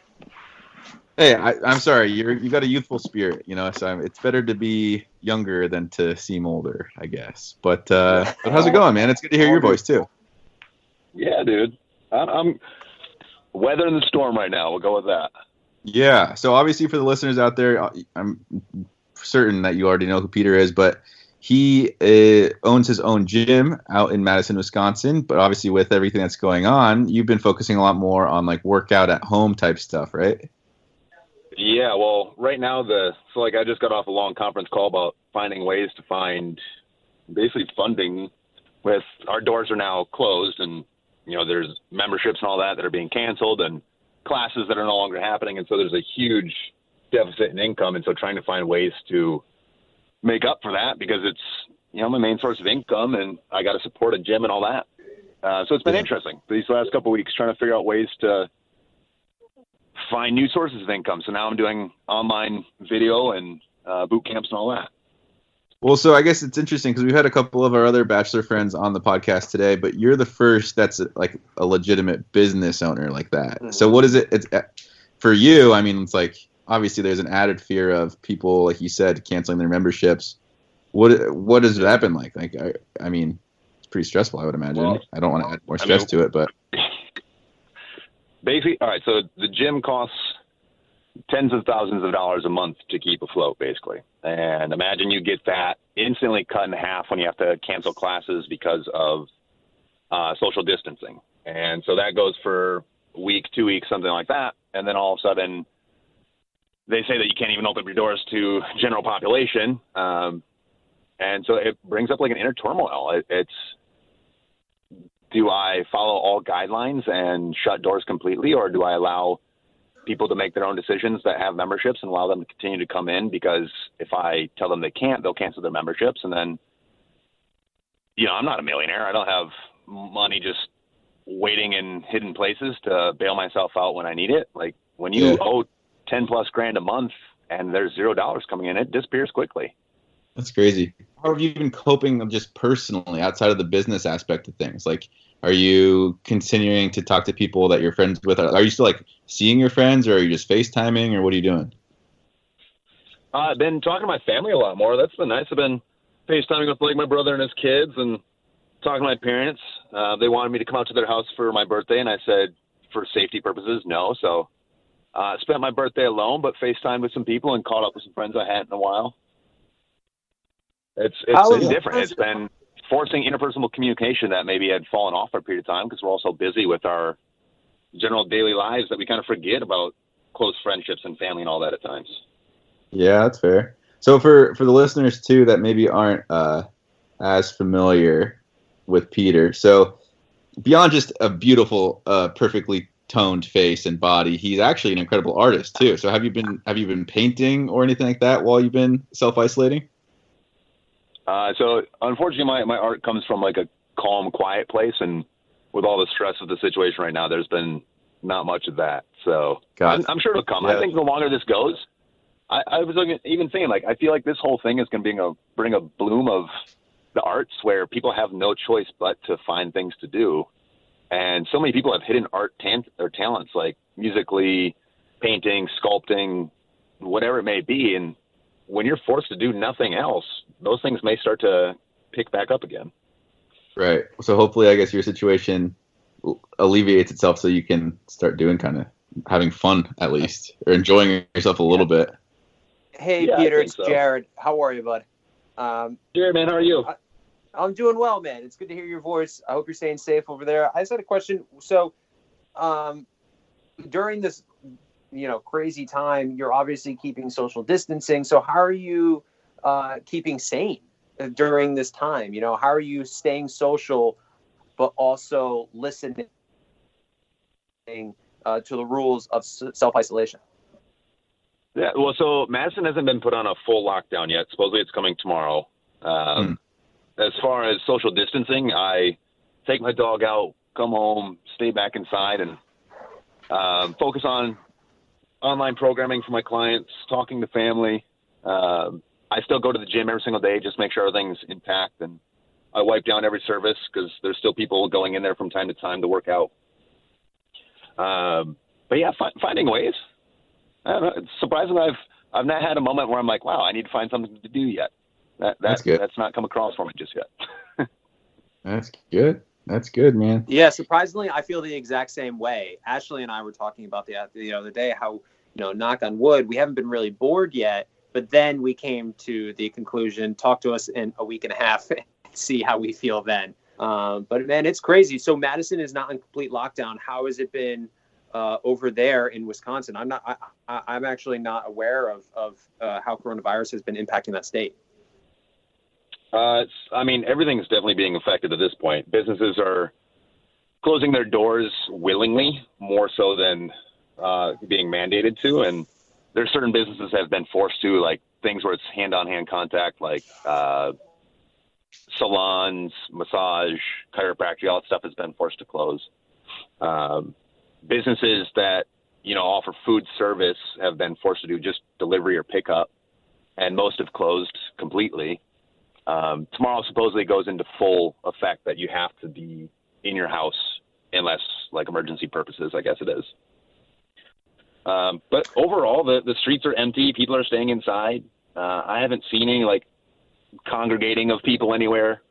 C: Hey, I, I'm sorry. You're you got a youthful spirit, you know. So I'm, it's better to be younger than to seem older, I guess. But uh, but how's it going, man? It's good to hear your voice too.
I: Yeah, dude. I'm, I'm weathering the storm right now. We'll go with that.
C: Yeah. So obviously, for the listeners out there, uh, I'm certain that you already know who Peter is, but he uh, owns his own gym out in Madison, Wisconsin. But obviously, with everything that's going on, you've been focusing a lot more on like workout at home type stuff, right?
I: Yeah, well, right now the so like I just got off a long conference call about finding ways to find basically funding with our doors are now closed and you know there's memberships and all that that are being canceled and classes that are no longer happening and so there's a huge deficit in income and so trying to find ways to make up for that because it's you know my main source of income and I got to support a gym and all that. Uh, so it's been interesting these last couple of weeks trying to figure out ways to find new sources of income. So now I'm doing online video and uh, boot camps and all that.
C: Well, so I guess it's interesting because we've had a couple of our other bachelor friends on the podcast today, but you're the first that's like a legitimate business owner like that. So what is it? It's uh, for you. I mean, it's like obviously there's an added fear of people, like you said, canceling their memberships. What what has that been like? Like I, I mean, it's pretty stressful. I would imagine.
I: Well,
C: I don't want to add more
I: I
C: stress
I: mean-
C: to it, but
I: Basically, all right. So the gym costs tens of thousands of dollars a month to keep afloat, basically. And imagine you get that instantly cut in half when you have to cancel classes because of uh, social distancing. And so that goes for a week, two weeks, something like that. And then all of a sudden, they say that you can't even open your doors to general population. Um, and so it brings up like an inner turmoil. It, it's do I follow all guidelines and shut doors completely, or do I allow people to make their own decisions that have memberships and allow them to continue to come in? Because if I tell them they can't, they'll cancel their memberships, and then you know I'm not a millionaire. I don't have money just waiting in hidden places to bail myself out when I need it. Like when you
C: Yeah.
I: owe ten plus grand a month and there's zero dollars coming in, it disappears quickly.
C: That's crazy. How have you been coping just personally outside of the business aspect of things? Like, are you continuing to talk to people that you're friends with? Are you still like seeing your friends or are you just FaceTiming or what are you doing?
I: Uh, I've been talking to my family a lot more. That's been nice. I've been FaceTiming with like my brother and his kids and talking to my parents. Uh, they wanted me to come out to their house for my birthday, and I said, for safety purposes, no. So uh, spent my birthday alone, but FaceTimed with some people and caught up with some friends I hadn't in a while. It's it's been different. It's been forcing interpersonal communication that maybe had fallen off for a period of time because we're all so busy with our general daily lives that we kind of forget about close friendships and family and all that at times.
C: Yeah, that's fair. So for for the listeners too that maybe aren't uh, as familiar with Peter, so beyond just a beautiful, uh, perfectly toned face and body, he's actually an incredible artist too. So have you been have you been painting or anything like that while you've been self isolating?
I: Uh, so unfortunately, my, my art comes from like a calm, quiet place, and with all the stress of the situation right now, there's been not much of that. So I'm, I'm sure it'll come. I think the longer this goes, I, I was looking, even thinking like I feel like this whole thing is going to bring a bring a bloom of the arts where people have no choice but to find things to do, and so many people have hidden art tan- or talents like musically, painting, sculpting, whatever it may be, and when you're forced to do nothing else, those things may start to pick back up again.
C: Right. So hopefully, I guess your situation alleviates itself so you can start doing kind of having fun at least or enjoying yourself a little bit.
D: Hey,
I: Yeah,
D: Peter, it's
I: so.
D: Jared. How are you, bud? Um,
I: Jared, man, how are you?
D: I, I'm doing well, man. It's good to hear your voice. I hope you're staying safe over there. I just had a question. So, um, during this, you know, crazy time, you're obviously keeping social distancing. So, how are you uh, keeping sane during this time? You know, how are you staying social, but also listening uh, to the rules of self isolation?
I: Yeah, well, so Madison hasn't been put on a full lockdown yet. Supposedly it's coming tomorrow. Um, As far as social distancing, I take my dog out, come home, stay back inside, and um, focus on online programming for my clients, talking to family. Um, I still go to the gym every single day, just make sure everything's intact, and I wipe down every service because there's still people going in there from time to time to work out. Um, but yeah, fi- finding ways. I don't know. It's surprising I've I've not had a moment where I'm like, wow, I need to find something to do yet. That, that
C: That's good.
I: That's not come across for me just yet.
C: That's good. That's good, man.
D: Yeah, surprisingly, I feel the exact same way. Ashley and I were talking about the the other day how you know, knock on wood, we haven't been really bored yet. But then we came to the conclusion: talk to us in a week and a half, and see how we feel then. Um, but man, it's crazy. So Madison is not in complete lockdown. How has it been uh, over there in Wisconsin? I'm not. I, I, I'm actually not aware of of uh, how coronavirus has been impacting that state.
I: Uh, it's, I mean, everything's definitely being affected at this point. Businesses are closing their doors willingly, more so than uh, being mandated to. And there's certain businesses that have been forced to, like things where it's hand-on-hand contact, like uh, salons, massage, chiropractic, all that stuff has been forced to close. Um, businesses that you know offer food service have been forced to do just delivery or pickup, and most have closed completely. Um, tomorrow supposedly goes into full effect that you have to be in your house unless like emergency purposes. I guess it is. Um, but overall, the the streets are empty. People are staying inside. Uh, I haven't seen any like congregating of people anywhere.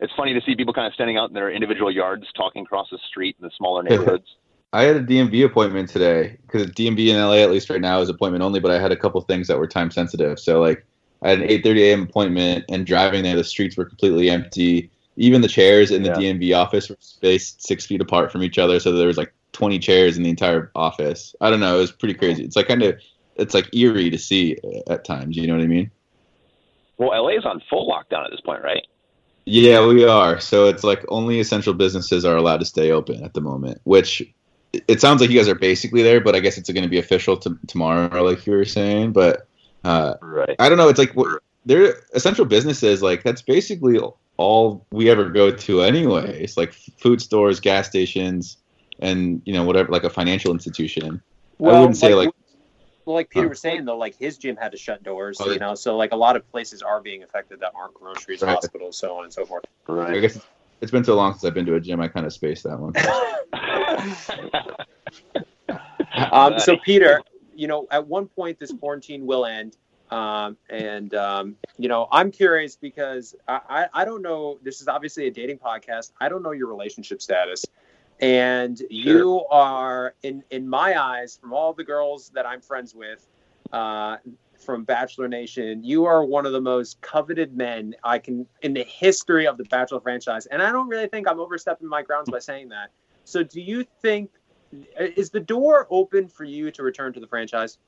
I: It's funny to see people kind of standing out in their individual yards, talking across the street in the smaller neighborhoods.
C: I had a DMV appointment today because DMV in LA, at least right now, is appointment only. But I had a couple things that were time sensitive. So like, I had an 8:30 a.m. appointment, and driving there, the streets were completely empty. Even the chairs in the DMV office were spaced six feet apart from each other, so there was like 20 chairs in the entire office. I don't know. It was pretty crazy. It's like kind of, it's like eerie to see at times. You know what I mean?
I: Well, LA is on full lockdown at this point, right?
C: Yeah, we are. So it's like only essential businesses are allowed to stay open at the moment, which it sounds like you guys are basically there, but I guess it's going to be official to, tomorrow, like you were saying. But uh,
I: right.
C: I don't know. It's like they're essential businesses. Like that's basically all we ever go to anyway. It's like food stores, gas stations, and you know whatever, like a financial institution. Well, I wouldn't say like
D: well, like Peter
C: Huh.
D: was saying though, like his gym had to shut doors,
C: Oh,
D: you know, so like a lot of places are being affected that aren't groceries,
C: Right.
D: hospitals, so on and so forth. Right.
C: I guess it's been so long since I've been to a gym. I kind of spaced that one.
D: Um, so Peter, you know, at one point this quarantine will end. Um, and um, you know, I'm curious because I, I, I don't know. This is obviously a dating podcast. I don't know your relationship status, and you are in in my eyes, from all the girls that I'm friends with, uh, from Bachelor Nation, you are one of the most coveted men I can in the history of the Bachelor franchise. And I don't really think I'm overstepping my grounds by saying that. So, do you think is the door open for you to return to the franchise?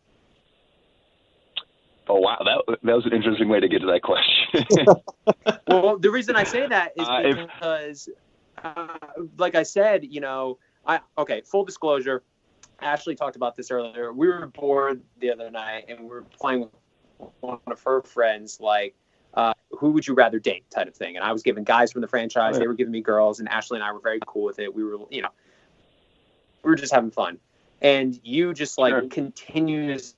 I: Oh wow, that that was an interesting way to get to that question.
D: well, the reason I say that is
I: Uh, if-
D: because, uh, like I said, you know, I okay. Full disclosure, Ashley talked about this earlier. We were bored the other night, and we were playing with one of her friends, like, uh, who would you rather date, type of thing. And I was giving guys from the franchise, they were giving me girls, and Ashley and I were very cool with it. We were, you know, we were just having fun, and you just like continuously,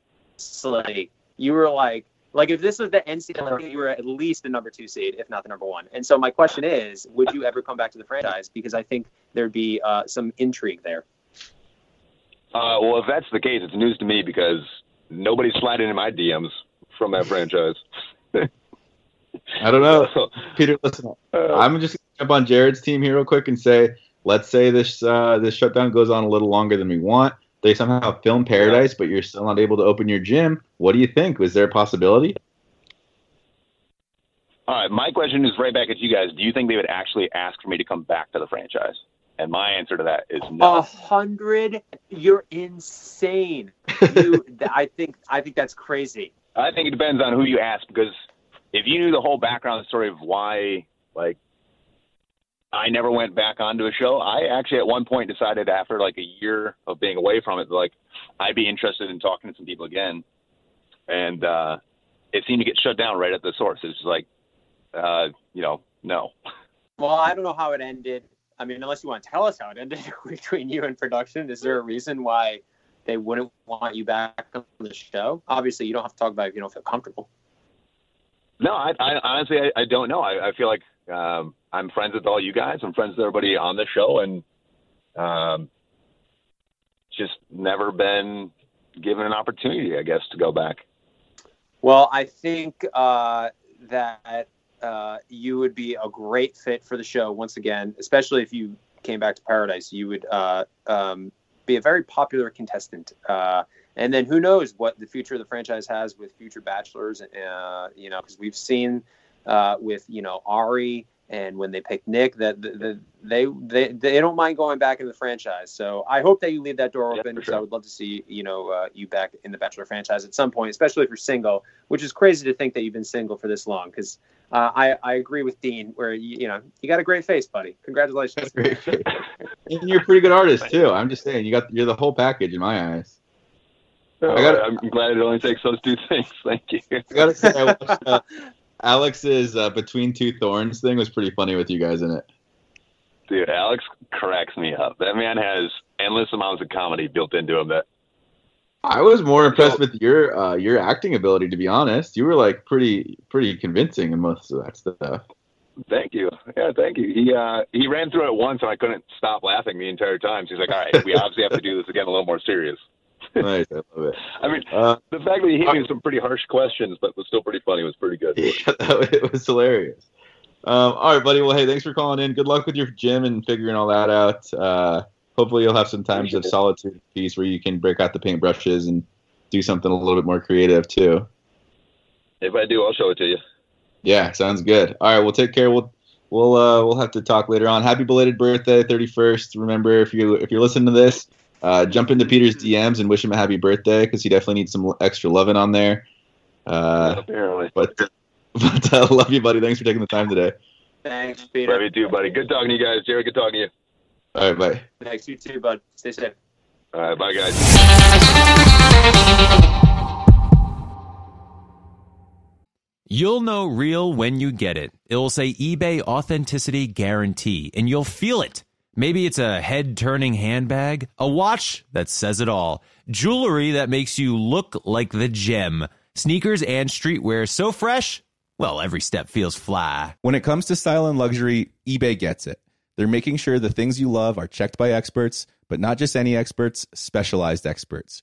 D: you were like. Like if this was the NCAA, you were at least the number two seed, if not the number one. And so my question is, would you ever come back to the franchise? Because I think there'd be uh, some intrigue there.
I: Uh, well, if that's the case, it's news to me because nobody's sliding in my DMs from that franchise.
C: I don't know. Peter, listen. I'm just gonna jump on Jared's team here real quick and say, let's say this uh, this shutdown goes on a little longer than we want. They somehow film Paradise, but you're still not able to open your gym. What do you think? Was there a possibility?
I: All right, my question is right back at you guys. Do you think they would actually ask for me to come back to the franchise? And my answer to that is no.
D: A hundred? You're insane. You, I think, I think that's crazy.
I: I think it depends on who you ask because if you knew the whole background story of why, like, I never went back onto a show, I actually at one point decided after like a year of being away from it, like, I'd be interested in talking to some people again. And uh, it seemed to get shut down right at the source. It's just like, uh, you know, no.
D: Well, I don't know how it ended. I mean, unless you want to tell us how it ended between you and production, is there a reason why they wouldn't want you back on the show? Obviously, you don't have to talk about it if you don't feel comfortable.
I: No, I, I honestly I, I don't know. I, I feel like um, I'm friends with all you guys. I'm friends with everybody on the show, and um, just never been given an opportunity, I guess, to go back.
D: Well, I think uh, that uh, you would be a great fit for the show once again, especially if you came back to Paradise. You would uh, um, be a very popular contestant. Uh, and then who knows what the future of the franchise has with future bachelors? Uh, you know, because we've seen uh, with you know Arie and when they pick Nick that the, the, they they they don't mind going back in the franchise. So I hope that you leave that door open because I would love to see you know uh, you back in the Bachelor franchise at some point, especially if you're single. Which is crazy to think that you've been single for this long. Because uh, I I agree with Dean where you you know you got a great face, buddy. Congratulations.
C: And you're a pretty good artist too. I'm just saying, you got you're the whole package in my eyes. I gotta-
I: I'm glad it only takes those two things. Thank you.
C: I gotta say, I watched, uh, Alex's uh, Between Two Thorns thing was pretty funny with you guys in it.
I: Dude, Alex cracks me up. That man has endless amounts of comedy built into him. That
C: I was more impressed with your uh, your acting ability, to be honest. You were like pretty pretty convincing in most of that stuff.
I: Thank you. Yeah, thank you. He uh he ran through it once and I couldn't stop laughing the entire time. So he's like, All right, we obviously have to do this again a little more serious.
C: Nice, I love it.
I: I mean
C: Uh,
I: the fact that he hit me with some pretty harsh questions but was still pretty funny was pretty good.
C: it was hilarious. Um, all right, buddy. Well, hey, thanks for calling in. Good luck with your gym and figuring all that out. Uh, hopefully, you'll have some times of solitude and peace where you can break out the paintbrushes and do something a little bit more creative too.
I: If I do, I'll show it to you.
C: Yeah, sounds good. All right, we'll take care. We'll we'll uh, we'll have to talk later on. Happy belated birthday, thirty first. Remember, if you if you're listening to this, uh, jump into Peter's DMs and wish him a happy birthday because he definitely needs some extra loving on there. Uh,
I: Apparently.
C: but But uh, love you, buddy. Thanks for taking the time today.
D: Thanks, Peter.
I: Love you too, buddy. Good talking to you guys. Jerry, good talking to you.
C: All right, bye.
D: Thanks, you too, bud. Stay safe.
I: All right, bye, guys.
J: You'll know real when you get it. It'll say eBay Authenticity Guarantee, and you'll feel it. Maybe it's a head turning handbag, a watch that says it all, jewelry that makes you look like the gem, sneakers and streetwear so fresh, well, every step feels fly.
K: When it comes to style and luxury, eBay gets it. They're making sure the things you love are checked by experts, but not just any experts, specialized experts.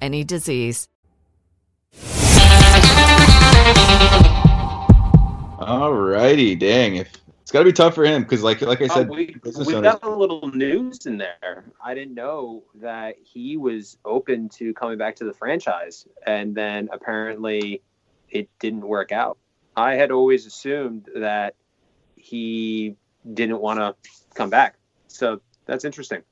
H: any disease.
C: All righty, dang. If it's got to be tough for him because, like, like I
D: Oh,
C: said,
D: we,
C: business
D: we got a little news in there. I didn't know that he was open to coming back to the franchise, and then apparently it didn't work out. I had always assumed that he didn't want to come back, so that's interesting.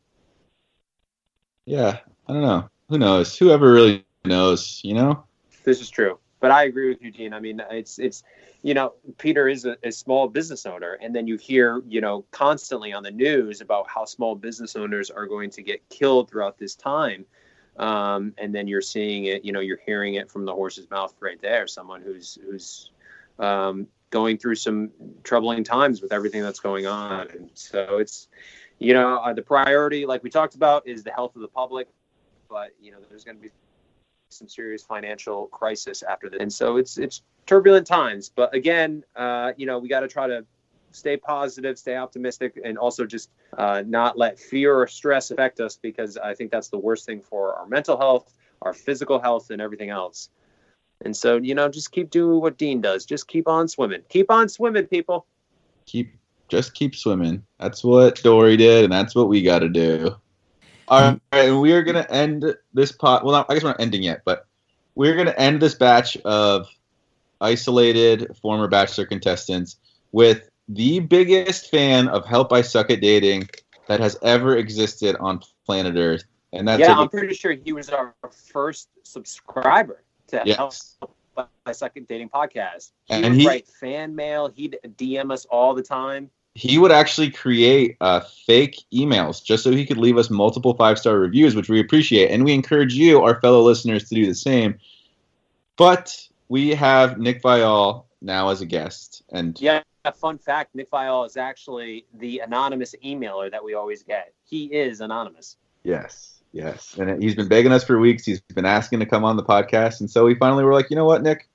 C: yeah, I don't know. Who knows? Whoever really knows, you know?
D: This is true, but I agree with you, Dean. I mean, it's it's you know, Peter is a, a small business owner, and then you hear you know constantly on the news about how small business owners are going to get killed throughout this time, um, and then you're seeing it. You know, you're hearing it from the horse's mouth right there. Someone who's who's um, going through some troubling times with everything that's going on, and so it's you know uh, the priority, like we talked about, is the health of the public, but you know there's going to be some serious financial crisis after this. And so it's it's turbulent times. But again, uh, you know, we got to try to stay positive, stay optimistic, and also just uh, not let fear or stress affect us because I think that's the worst thing for our mental health, our physical health, and everything else. And so, you know, just keep doing what Dean does. Just keep on swimming. Keep on swimming, people.
C: Keep just keep swimming. That's what Dory did, and that's what we got to do. Mm. All right, and we are gonna end this pot. Well, not, I guess we're not ending yet, but we're gonna end this batch of isolated former Bachelor contestants with the biggest fan of Help I Suck at Dating that has ever existed on planet Earth, and that's
D: yeah,
C: a-
D: I'm pretty sure he was our first subscriber to
C: Yes.
D: Help Suck at Dating Podcast. He
C: And
D: would
C: he-
D: write fan mail. He'd DM us all the time.
C: He would actually create uh, fake emails just so he could leave us multiple five star reviews, which we appreciate. And we encourage you, our fellow listeners, to do the same. But we have Nick Viall now as a guest. And
D: Yeah, fun fact Nick Viall is actually the anonymous emailer that we always get. He is anonymous.
C: yes, yes. And he's been begging us for weeks. He's been asking to come on the podcast. And so we finally were like, you know what, Nick?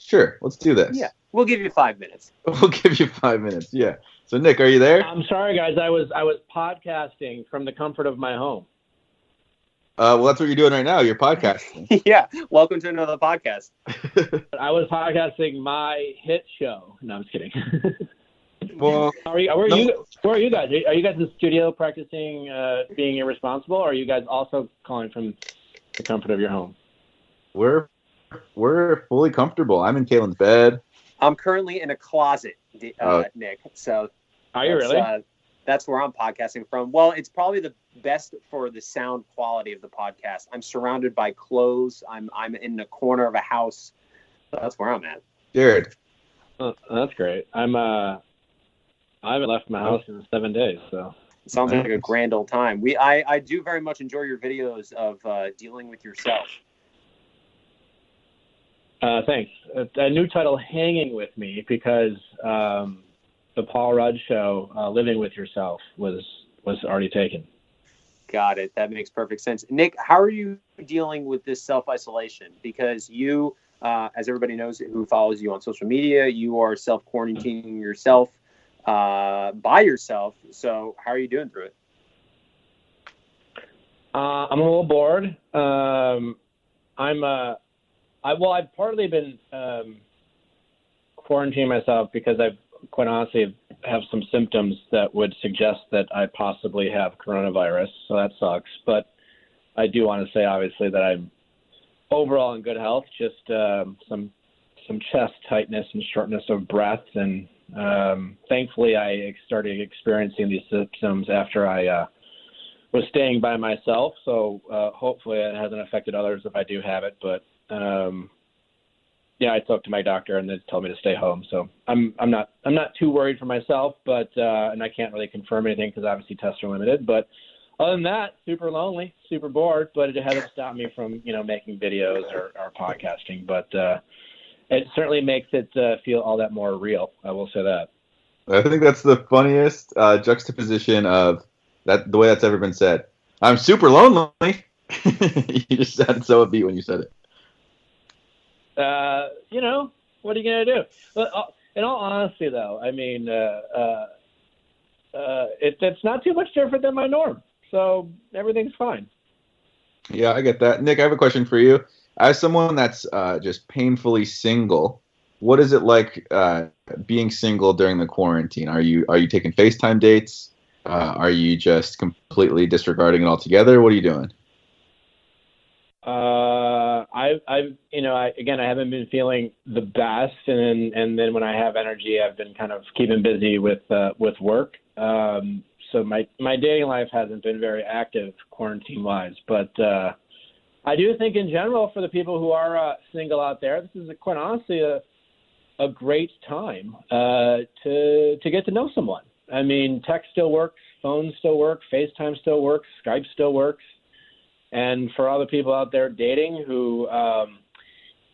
C: Sure, let's do this.
D: Yeah, we'll give you five minutes.
C: We'll give you five minutes. Yeah. So, Nick, are you there?
L: I'm sorry, guys. I was I was podcasting from the comfort of my home.
C: Uh, well, that's what you're doing right now. You're podcasting.
D: yeah. Welcome to another podcast.
L: I was podcasting my hit show. No, I'm just kidding.
C: well,
L: are you, where are
C: no.
L: you? Where are you guys? Are you guys in the studio practicing uh, being irresponsible, or are you guys also calling from the comfort of your home?
C: We're we're fully comfortable. I'm in Caelynn's bed.
D: I'm currently in a closet, D- uh,
C: Oh.
D: Nick. So
L: Are you
D: that's,
L: really?
D: Uh, that's where I'm podcasting from. Well, it's probably the best for the sound quality of the podcast. I'm surrounded by clothes. I'm I'm in the corner of a house. So that's where I'm at.
C: Dude,
L: Oh, that's great. I'm uh, I haven't left my house in seven days, so
D: It sounds like a grand old time. We I, I do very much enjoy your videos of uh, dealing with yourself.
L: Uh, thanks. A, a new title hanging with me because um, the Paul Rudd show, uh, "Living with Yourself," was was already taken.
D: Got it. That makes perfect sense. Nick, how are you dealing with this self isolation? Because you, uh, as everybody knows who follows you on social media, you are self quarantining yourself uh, by yourself. So, how are you doing through it?
L: Uh, I'm a little bored. Um, I'm uh, I well, I've partly been um, quarantining myself because I quite honestly have some symptoms that would suggest that I possibly have coronavirus. So that sucks. But I do want to say, obviously, that I'm overall in good health. Just um, some some chest tightness and shortness of breath, and um, thankfully, I started experiencing these symptoms after I. Uh, was staying by myself, so uh, hopefully it hasn't affected others if I do have it. But um, yeah, I talked to my doctor and they told me to stay home. So I'm I'm not I'm not too worried for myself, but uh, and I can't really confirm anything because obviously tests are limited. But other than that, super lonely, super bored. But it hasn't stopped me from you know making videos or, or podcasting. But uh, it certainly makes it uh, feel all that more real. I will say that.
C: I think that's the funniest uh, juxtaposition of that the way that's ever been said. I'm super lonely. you just sounded so upbeat when you said it.
L: Uh, you know, what are you gonna do? But uh, in all honesty, though, I mean, uh, uh, uh, it, it's not too much different than my norm, so everything's fine.
C: Yeah, I get that. Nick, I have a question for you. As someone that's uh, just painfully single, what is it like uh, being single during the quarantine? Are you are you taking FaceTime dates? Uh, are you just completely disregarding it altogether? What are you doing?
L: Uh, I, I've, you know, I, again, I haven't been feeling the best, and then, and then when I have energy, I've been kind of keeping busy with uh, with work. Um, so my my dating life hasn't been very active quarantine wise, but uh, I do think in general for the people who are uh, single out there, this is a, quite honestly a a great time uh, to to get to know someone. I mean, text still works, phone still works, FaceTime still works, Skype still works. And for other people out there dating who um,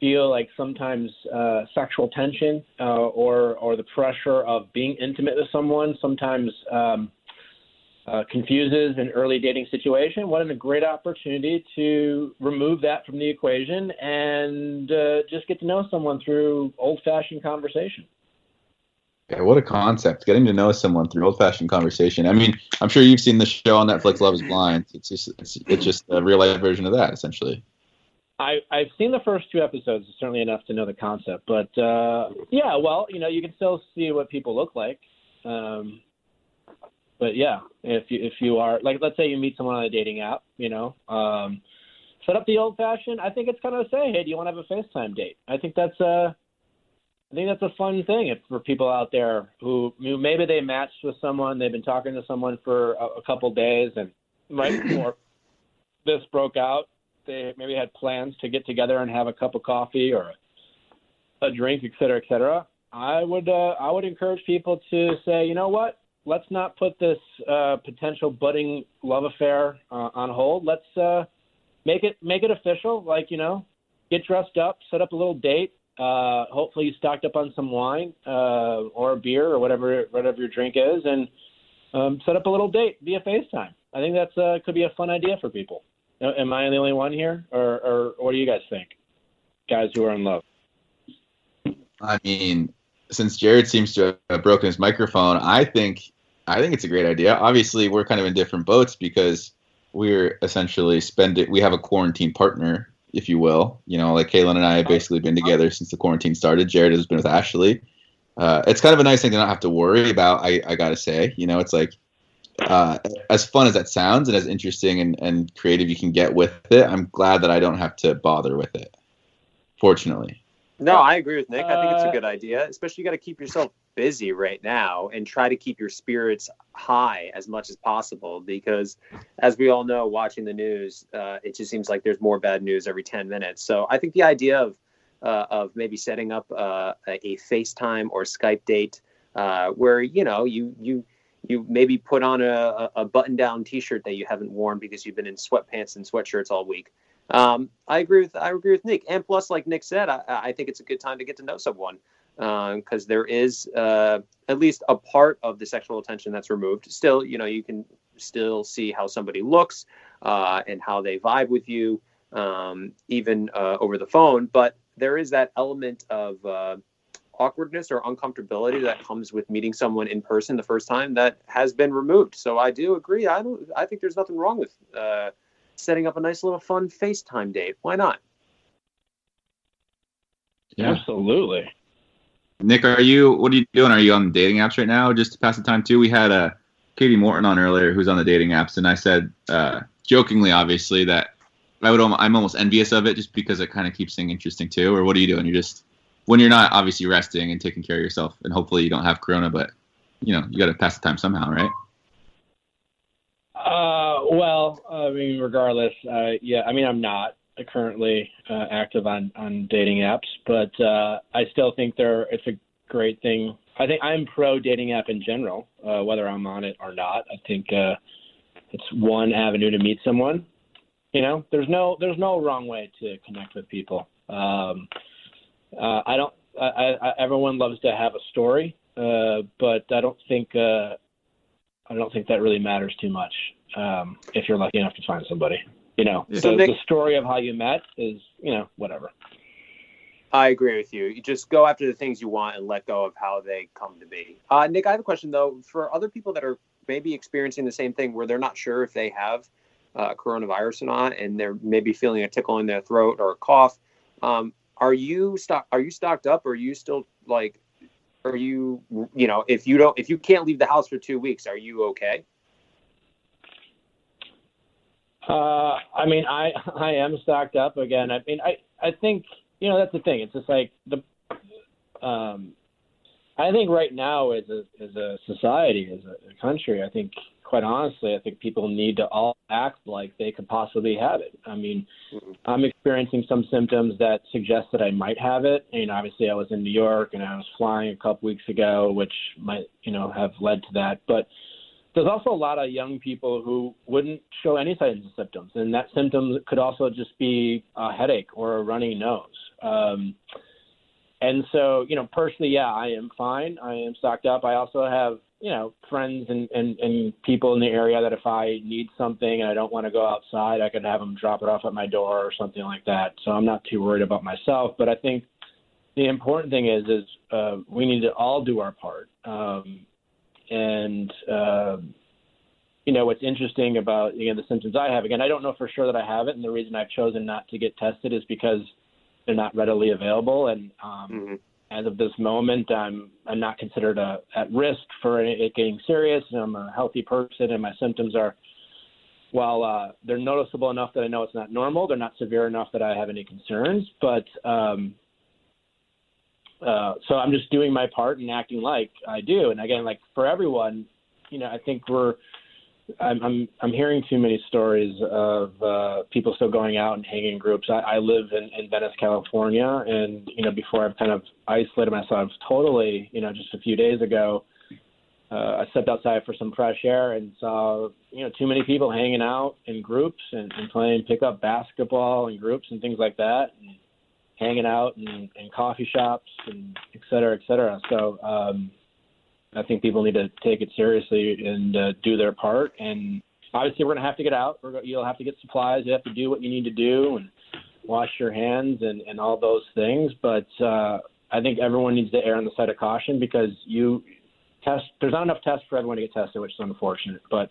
L: feel like sometimes uh, sexual tension uh, or or the pressure of being intimate with someone sometimes um, uh, confuses an early dating situation, what a great opportunity to remove that from the equation and uh, just get to know someone through old-fashioned conversation.
C: Yeah, what a concept! Getting to know someone through old-fashioned conversation. I mean, I'm sure you've seen the show on Netflix, Love Is Blind. It's just it's, it's just a real-life version of that, essentially.
L: I, I've seen the first two episodes, certainly enough to know the concept. But uh, yeah, well, you know, you can still see what people look like. Um, but yeah, if you if you are like, let's say you meet someone on a dating app, you know, um, set up the old fashioned. I think it's kind of say, hey, do you want to have a FaceTime date? I think that's a I think that's a fun thing if, for people out there who, maybe they matched with someone, they've been talking to someone for a, a couple days, and right before this broke out, they maybe had plans to get together and have a cup of coffee or a, a drink, et cetera, et cetera. I would uh, I would encourage people to say, you know what, let's not put this uh, potential budding love affair uh, on hold. Let's uh, make it make it official. Like you know, get dressed up, set up a little date. Uh, hopefully, you stocked up on some wine uh, or beer or whatever whatever your drink is, and um, set up a little date via FaceTime. I think that's uh, could be a fun idea for people. Am I the only one here, or, or what do you guys think, guys who are in love?
C: I mean, since Jared seems to have broken his microphone, I think I think it's a great idea. Obviously, we're kind of in different boats because we're essentially spending. We have a quarantine partner, if you will. You know, like Caelynn and I have basically been together since the quarantine started. Jared has been with Ashley. Uh, it's kind of a nice thing to not have to worry about. I, I gotta say, you know, it's like uh, as fun as that sounds and as interesting and, and creative you can get with it. I'm glad that I don't have to bother with it. Fortunately.
D: No, I agree with Nick. I think it's a
L: Uh,
D: good idea, especially you got to keep yourself busy right now and try to keep your spirits high as much as possible because, as we all know, watching the news, uh, it just seems like there's more bad news every 10 minutes. So I think the idea of uh, of maybe setting up uh, a FaceTime or Skype date uh, where you know you you you maybe put on a, a button down T-shirt that you haven't worn because you've been in sweatpants and sweatshirts all week. Um, I agree with I agree with Nick, and plus, like Nick said, I, I think it's a good time to get to know someone because there is uh, at least a part of the sexual attention that's removed. Still, you know, you can still see how somebody looks uh, and how they vibe with you, um, even uh, over the phone. But there is that element of uh, awkwardness or uncomfortability that comes with meeting someone in person the first time that has been removed. So I do agree. I don't. I think there's nothing wrong with uh, setting up a nice little fun FaceTime date. Why not?
L: Absolutely.
C: Nick, are you? What are you doing? Are you on dating apps right now, just to pass the time too? We had uh, Katie Morton on earlier, who's on the dating apps, and I said, uh, jokingly, obviously, that I would. I'm almost envious of it, just because it kind of keeps things interesting too. Or what are you doing? You're just when you're not obviously resting and taking care of yourself, and hopefully you don't have corona, but you know you got to pass the time somehow, right?
L: Uh, well, I mean, regardless, uh, yeah, I mean, I'm not currently uh, active on on dating apps, but uh, I still think they're it's a great thing. I think I'm pro dating app in general, uh, whether I'm on it or not. I think uh, it's one avenue to meet someone. You know, there's no there's no wrong way to connect with people. Um, uh, I don't. I, I, everyone loves to have a story, uh, but I don't think uh, I don't think that really matters too much um, if you're lucky enough to find somebody. You know,
D: So
L: the,
D: Nick-
L: the story of how you met is you know whatever.
D: I agree with you. You just go after the things you want and let go of how they come to be. Uh, Nick, I have a question though. For other people that are maybe experiencing the same thing, where they're not sure if they have uh, coronavirus or not, and they're maybe feeling a tickle in their throat or a cough, um, are you stock? Are you stocked up? Or are you still like? Are you you know if you don't if you can't leave the house for two weeks, are you okay?
L: Uh, I mean, I I am stocked up again. I mean, I I think you know that's the thing. It's just like the um, I think right now as a as a society, as a, a country, I think quite honestly, I think people need to all act like they could possibly have it. I mean, I'm experiencing some symptoms that suggest that I might have it. And obviously, I was in New York and I was flying a couple weeks ago, which might you know have led to that, but there's also a lot of young people who wouldn't show any signs of symptoms, and that symptom could also just be a headache or a runny nose. Um, and so, you know, personally, yeah, I am fine. I am stocked up. I also have, you know, friends and, and, and people in the area that if I need something and I don't want to go outside, I can have them drop it off at my door or something like that. So I'm not too worried about myself. But I think the important thing is, is uh, we need to all do our part. Um, and uh, you know what's interesting about again the symptoms I have. Again, I don't know for sure that I have it, and the reason I've chosen not to get tested is because they're not readily available. And um, as of this moment, I'm I'm not considered a, at risk for it it getting serious. And I'm a healthy person, and my symptoms are. While uh, they're noticeable enough that I know it's not normal, they're not severe enough that I have any concerns. But um, uh, so I'm just doing my part and acting like I do. And again, like for everyone, you know, I think we're I'm I'm, I'm hearing too many stories of uh, people still going out and hanging in groups. I, I live in, in Venice, California, and you know, before I've kind of isolated myself totally, you know, just a few days ago, uh, I stepped outside for some fresh air and saw you know too many people hanging out in groups and, and playing pickup basketball in groups and things like that, and hanging out in, in coffee shops and et cetera, et cetera. So um, I think people need to take it seriously and uh, do their part. And obviously, we're going to have to get out. We're, go- you'll have to get supplies. You have to do what you need to do and wash your hands and, and all those things. But uh, I think everyone needs to err on the side of caution because you test. There's not enough tests for everyone to get tested, which is unfortunate. But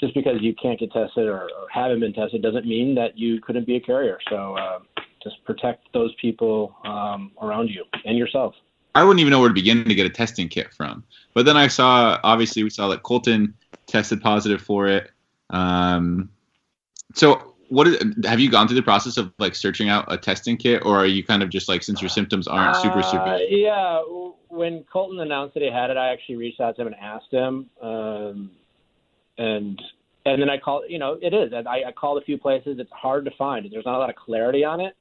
L: just because you can't get tested or, or haven't been tested doesn't mean that you couldn't be a carrier. So uh, just protect those people um, around you and yourself.
C: I wouldn't even know where to begin to get a testing kit from. But then I saw, obviously, we saw that Colton tested positive for it. Um, so, what is, have you gone through the process of like searching out a testing kit, or are you kind of just like since your symptoms aren't super
L: Uh,
C: super?
L: yeah, when Colton announced that he had it, I actually reached out to him and asked him, um, and and then I called. You know, it is. I, I called a few places. It's hard to find. There's not a lot of clarity on it.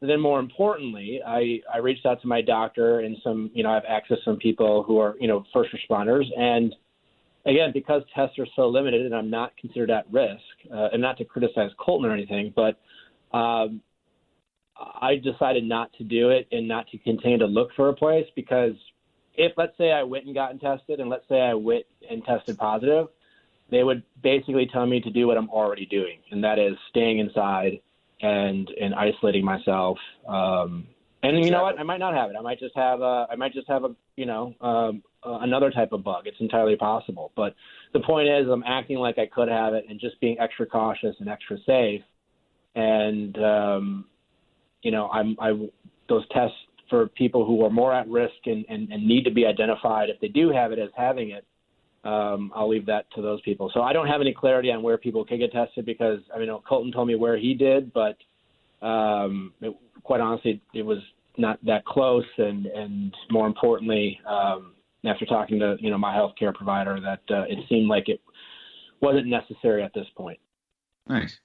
L: And then more importantly, I I reached out to my doctor and some. You know, I have access to some people who are you know first responders and. Again, because tests are so limited, and I'm not considered at risk, uh, and not to criticize Colton or anything, but um, I decided not to do it and not to continue to look for a place because if let's say I went and gotten tested and let's say I went and tested positive, they would basically tell me to do what I'm already doing, and that is staying inside and and isolating myself. Um, and you know what? I might not have it. I might just have a. I might just have a. You know, um, uh, another type of bug. It's entirely possible. But the point is, I'm acting like I could have it and just being extra cautious and extra safe. And um, you know, I'm I those tests for people who are more at risk and, and, and need to be identified if they do have it as having it. Um, I'll leave that to those people. So I don't have any clarity on where people can get tested because I mean Colton told me where he did, but um, it, quite honestly, it was not that close. And and more importantly, um, after talking to you know my healthcare provider, that uh, it seemed like it wasn't necessary at this point.
C: Nice.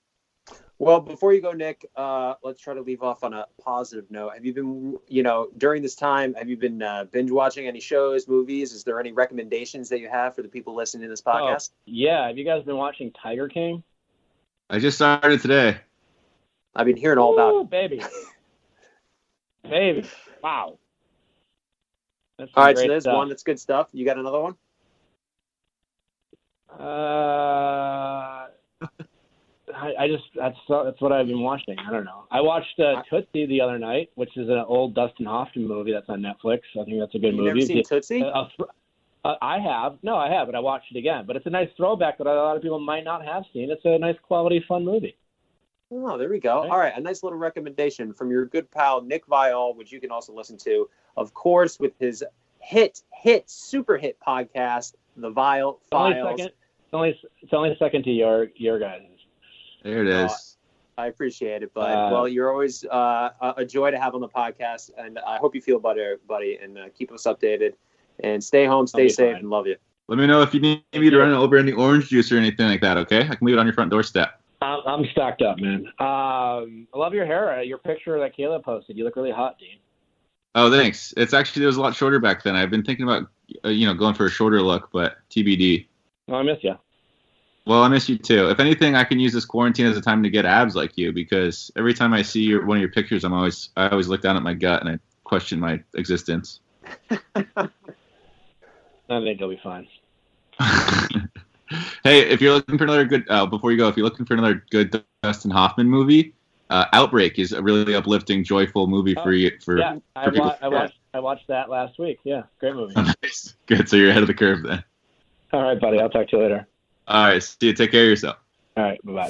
D: Well, before you go, Nick, uh, let's try to leave off on a positive note. Have you been, you know, during this time, have you been uh, binge watching any shows, movies? Is there any recommendations that you have for the people listening to this podcast?
L: Oh, yeah, have you guys been watching Tiger King?
C: I just started today.
D: I've been hearing all about it.
L: baby, baby, wow. That's
D: All
L: some
D: right, so there's
L: stuff.
D: one that's good stuff. You got another one?
L: Uh, I, I just that's that's what I've been watching. I don't know. I watched uh, Tootsie the other night, which is an old Dustin Hoffman movie that's on Netflix. I think that's a good
D: You've
L: movie.
D: never seen Tootsie?
L: Uh, uh, I have. No, I have, but I watched it again. But it's a nice throwback that a lot of people might not have seen. It's a nice quality, fun movie.
D: Oh, there we go. All right, a nice little recommendation from your good pal Nick Viall, which you can also listen to, of course, with his hit, hit, super hit podcast, The Viall
L: It's only
D: Files.
L: second. It's only it's only second to your your guys.
C: There it is.
D: I appreciate it, but
L: Uh,
D: well, you're always uh, a a joy to have on the podcast, and I hope you feel better, buddy, and uh, keep us updated. And stay home, stay safe,
L: fine.
D: and love you.
C: Let me know if you need me to run over any orange juice or anything like that. Okay, I can leave it on your front doorstep.
L: I'm, I'm stocked up, man. Um, I love your hair. Uh, Your picture that Kayla posted. You look really hot, Dean.
C: Oh, thanks. It's actually it was a lot shorter back then. I've been thinking about uh, you know going for a shorter look, but TBD.
L: Well, I miss you.
C: Well, I miss you too. If anything, I can use this quarantine as a time to get abs like you because every time I see your one of your pictures, I'm always I always look down at my gut and I question my existence.
L: I think you'll be fine.
C: Hey, if you're looking for another good, uh, before you go, if you're looking for another good Dustin Hoffman movie, uh, Outbreak is a really uplifting, joyful movie for you. For,
L: yeah, I,
C: for people.
L: wa- I watched. I watched that last week. Yeah, great movie.
C: Nice. Good. So you're ahead of the curve then.
L: All right, buddy. I'll talk to you later.
C: All right. See you. Take care of yourself.
L: All right. Bye bye.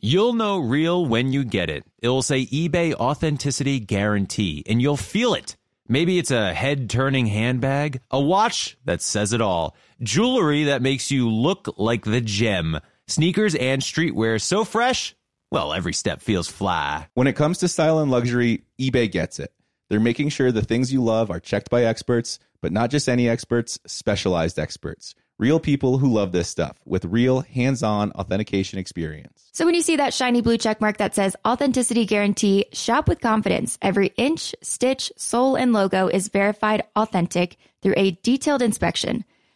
J: You'll know real when you get it. It'll say eBay Authenticity Guarantee, and you'll feel it. Maybe it's a head turning handbag, a watch that says it all, jewelry that makes you look like the gem, sneakers and streetwear so fresh, well, every step feels fly.
K: When it comes to style and luxury, eBay gets it. They're making sure the things you love are checked by experts, but not just any experts, specialized experts. Real people who love this stuff with real hands-on authentication experience.
M: So when you see that shiny blue check mark that says authenticity guarantee, shop with confidence. Every inch, stitch, sole, and logo is verified authentic through a detailed inspection.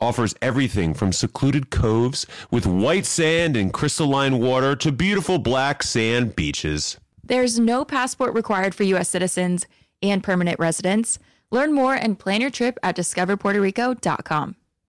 N: offers everything from secluded coves with white sand and crystalline water to beautiful black sand beaches.
M: There's no passport required for U.S. citizens and permanent residents. Learn more and plan your trip at discoverpuertorico.com.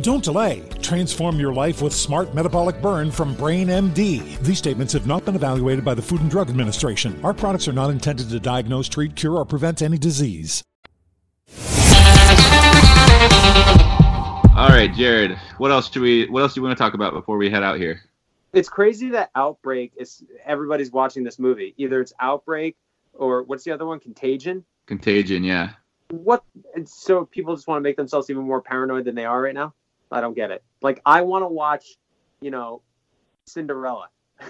O: Don't delay. Transform your life with Smart Metabolic Burn from BrainMD. These statements have not been evaluated by the Food and Drug Administration. Our products are not intended to diagnose, treat, cure, or prevent any disease.
C: All right, Jared. What else should we? What else do you want to talk about before we head out here?
D: It's crazy that Outbreak is everybody's watching this movie. Either it's Outbreak or what's the other one? Contagion.
C: Contagion. Yeah.
D: What? So people just want to make themselves even more paranoid than they are right now. I don't get it. Like I want to watch, you know, Cinderella.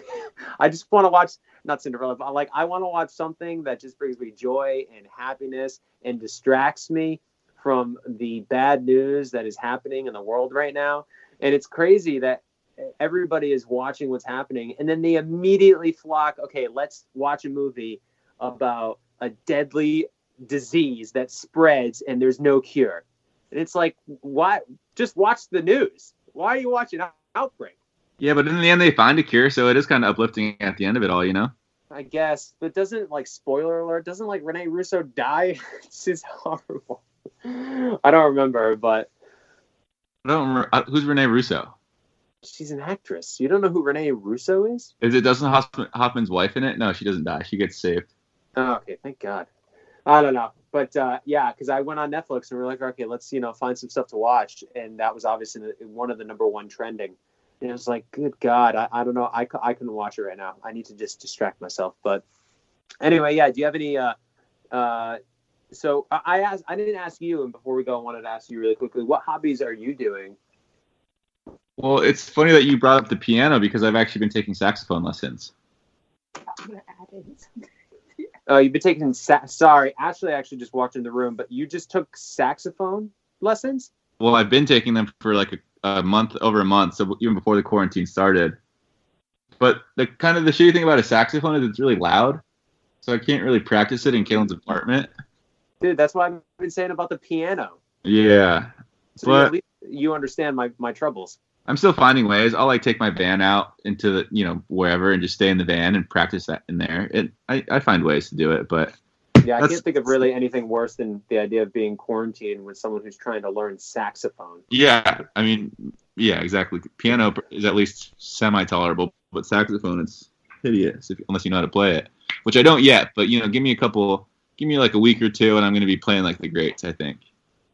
D: I just want to watch not Cinderella, but like I want to watch something that just brings me joy and happiness and distracts me from the bad news that is happening in the world right now. And it's crazy that everybody is watching what's happening and then they immediately flock, okay, let's watch a movie about a deadly disease that spreads and there's no cure. And it's like, why just watch the news? Why are you watching Outbreak?
C: Yeah, but in the end, they find a cure, so it is kind of uplifting at the end of it all, you know.
D: I guess, but doesn't like spoiler alert? Doesn't like Rene Russo die? it's just horrible. I don't remember, but
C: I don't remember uh, who's Rene Russo.
D: She's an actress. You don't know who Rene Russo is?
C: Is it Dustin Hoffman, Hoffman's wife in it? No, she doesn't die. She gets saved.
D: Oh, okay, thank God. I don't know, but uh, yeah, because I went on Netflix and we are like, okay, let's you know find some stuff to watch, and that was obviously one of the number one trending. And it was like, good God, I, I don't know, I, I couldn't watch it right now. I need to just distract myself. But anyway, yeah. Do you have any? Uh, uh, so I asked, I didn't ask you, and before we go, I wanted to ask you really quickly, what hobbies are you doing?
C: Well, it's funny that you brought up the piano because I've actually been taking saxophone lessons.
D: Oh, you've been taking. Sa- Sorry, Ashley actually just walked in the room, but you just took saxophone lessons.
C: Well, I've been taking them for like a, a month, over a month, so even before the quarantine started. But the kind of the shitty thing about a saxophone is it's really loud, so I can't really practice it in Caelynn's apartment.
D: Dude, that's what I've been saying about the piano.
C: Yeah,
D: So
C: but
D: at least you understand my, my troubles.
C: I'm still finding ways. I'll like take my van out into the you know wherever and just stay in the van and practice that in there. It I, I find ways to do it, but
D: Yeah, I can't think of really anything worse than the idea of being quarantined with someone who's trying to learn saxophone.
C: yeah, I mean yeah, exactly. Piano is at least semi tolerable, but saxophone it's hideous if, unless you know how to play it, which I don't yet. But you know, give me a couple, give me like a week or two, and I'm going to be playing like the greats. I think.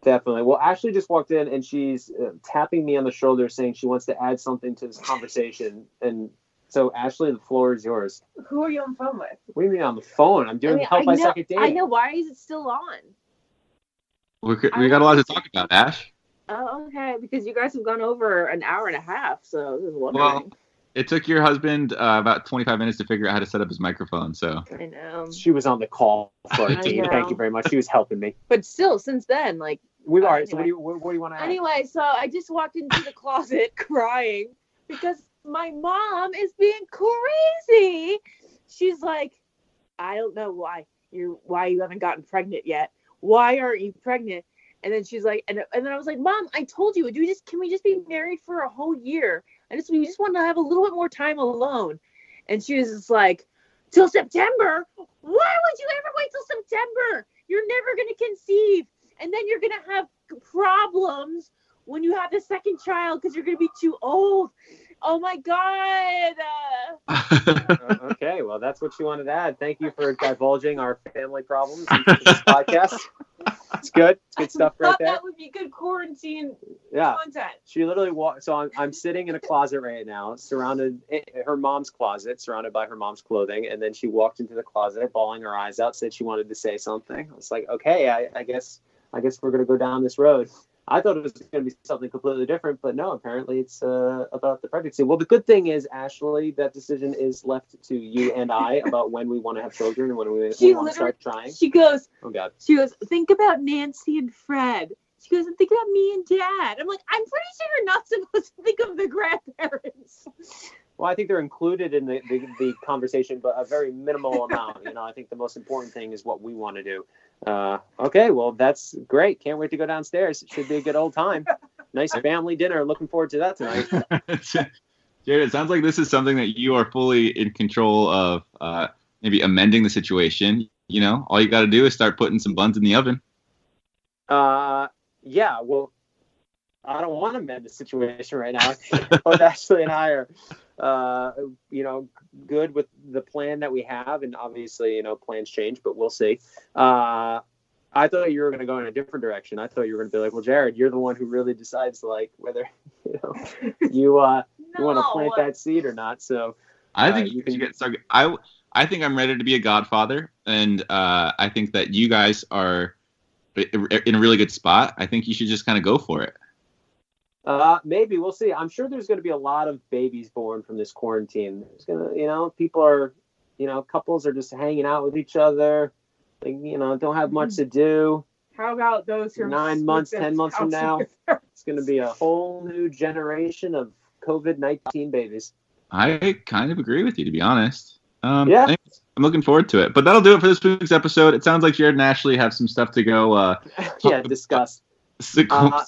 D: Definitely. Well, Ashley just walked in and she's uh, tapping me on the shoulder, saying she wants to add something to this conversation. And so, Ashley, the floor is yours.
P: Who are you on the phone with?
D: What do you mean on the phone? I'm doing
P: I mean,
D: help
P: I
D: by
P: know,
D: second
P: I
D: date.
P: know. Why is it still on?
C: We, could- we got a lot to talk about, Ash.
P: Oh, okay. Because you guys have gone over an hour and a half, so I was wondering.
C: Well, it took your husband uh, about 25 minutes to figure out how to set up his microphone. So
P: I know.
D: She was on the call for
P: I
D: it.
P: Know.
D: Thank you very much. She was helping me.
P: But still, since then, like.
D: We all right. So, what do
P: anyway.
D: you what, what do you want to add?
P: Anyway, so I just walked into the closet crying because my mom is being crazy. She's like, I don't know why you why you haven't gotten pregnant yet. Why aren't you pregnant? And then she's like, and, and then I was like, Mom, I told you, do we just can we just be married for a whole year? I just we just want to have a little bit more time alone. And she was just like, till September? Why would you ever wait till September? You're never gonna conceive, and then you're gonna have problems when you have the second child because you're gonna be too old. Oh my god! Uh,
D: okay, well, that's what she wanted to add. Thank you for divulging our family problems into this podcast. It's good. It's good stuff right there.
P: that would be good quarantine
D: Yeah.
P: content.
D: She literally walked. So I'm, I'm sitting in a closet right now, surrounded in her mom's closet, surrounded by her mom's clothing. And then she walked into the closet, bawling her eyes out, said she wanted to say something. I was like, okay, I, I guess, I guess we're gonna go down this road. I thought it was going to be something completely different, but no, apparently it's uh, about the pregnancy. Well, the good thing is, Ashley, that decision is left to you and I about when we want to have children and when we, we want to start trying.
P: She goes,
D: Oh God.
P: she goes, think about Nancy and Fred. She goes, and think about me and Dad. I'm like, I'm pretty sure you're not supposed to think of the grandparents.
D: Well, I think they're included in the, the, the conversation, but a very minimal amount. You know, I think the most important thing is what we want to do. Uh, okay, well, that's great. Can't wait to go downstairs. It should be a good old time. Nice family dinner. Looking forward to that tonight.
C: Jared, it sounds like this is something that you are fully in control of. Uh, maybe amending the situation. You know, all you got to do is start putting some buns in the oven.
D: Uh, yeah, well, I don't want to mend the situation right now. Both Ashley and I are, uh, you know, good with the plan that we have, and obviously, you know, plans change, but we'll see. Uh, I thought you were going to go in a different direction. I thought you were going to be like, well, Jared, you're the one who really decides, like, whether you know you uh you want to plant that seed or not. So
C: I
D: uh,
C: think you can get started. I I think I'm ready to be a godfather, and uh, I think that you guys are in a really good spot. I think you should just kind of go for it.
D: Uh, maybe we'll see. I'm sure there's going to be a lot of babies born from this quarantine. There's gonna, you know, people are, you know, couples are just hanging out with each other. Like, you know, don't have much to do.
P: How about those who are
D: Nine months, ten months from now, it's going to be a whole new generation of COVID nineteen babies.
C: I kind of agree with you, to be honest. Um,
D: Yeah.
C: anyways, I'm looking forward to it. But that'll do it for this week's episode. It sounds like Jared and Ashley have some stuff to go. Uh,
D: yeah, discuss. Uh,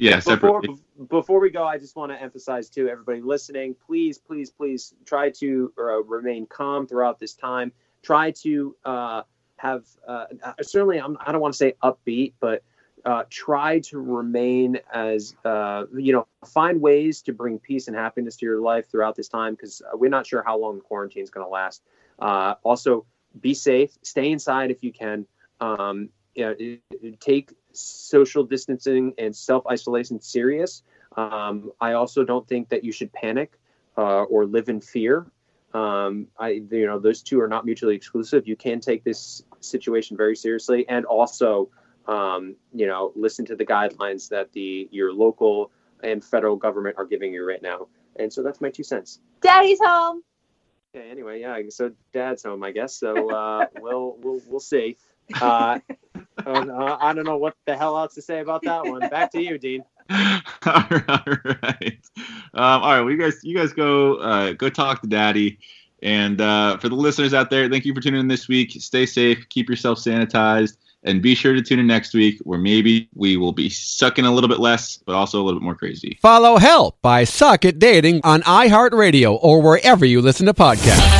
C: yeah,
D: before,
C: separately.
D: before we go, I just want to emphasize to everybody listening, please, please, please try to uh, remain calm throughout this time. Try to uh, have uh, uh, certainly, I'm, I don't want to say upbeat, but uh, try to remain as uh, you know, find ways to bring peace and happiness to your life throughout this time because we're not sure how long the quarantine is going to last. Uh, also, be safe, stay inside if you can. Um, you know, take social distancing and self isolation serious. Um, I also don't think that you should panic uh, or live in fear. Um, I, you know, those two are not mutually exclusive. You can take this situation very seriously, and also, um, you know, listen to the guidelines that the your local and federal government are giving you right now. And so that's my two cents.
P: Daddy's home.
D: Okay. Anyway, yeah. So dad's home, I guess. So uh, we'll we'll we'll see. Uh, uh, I don't know what the hell else to say about that one. Back to you, Dean.
C: all right. Um, all right. Well, you guys, you guys go uh, go talk to Daddy. And uh, for the listeners out there, thank you for tuning in this week. Stay safe, keep yourself sanitized, and be sure to tune in next week where maybe we will be sucking a little bit less, but also a little bit more crazy.
B: Follow Help I Suck at Dating on iHeartRadio or wherever you listen to podcasts.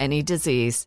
H: any disease.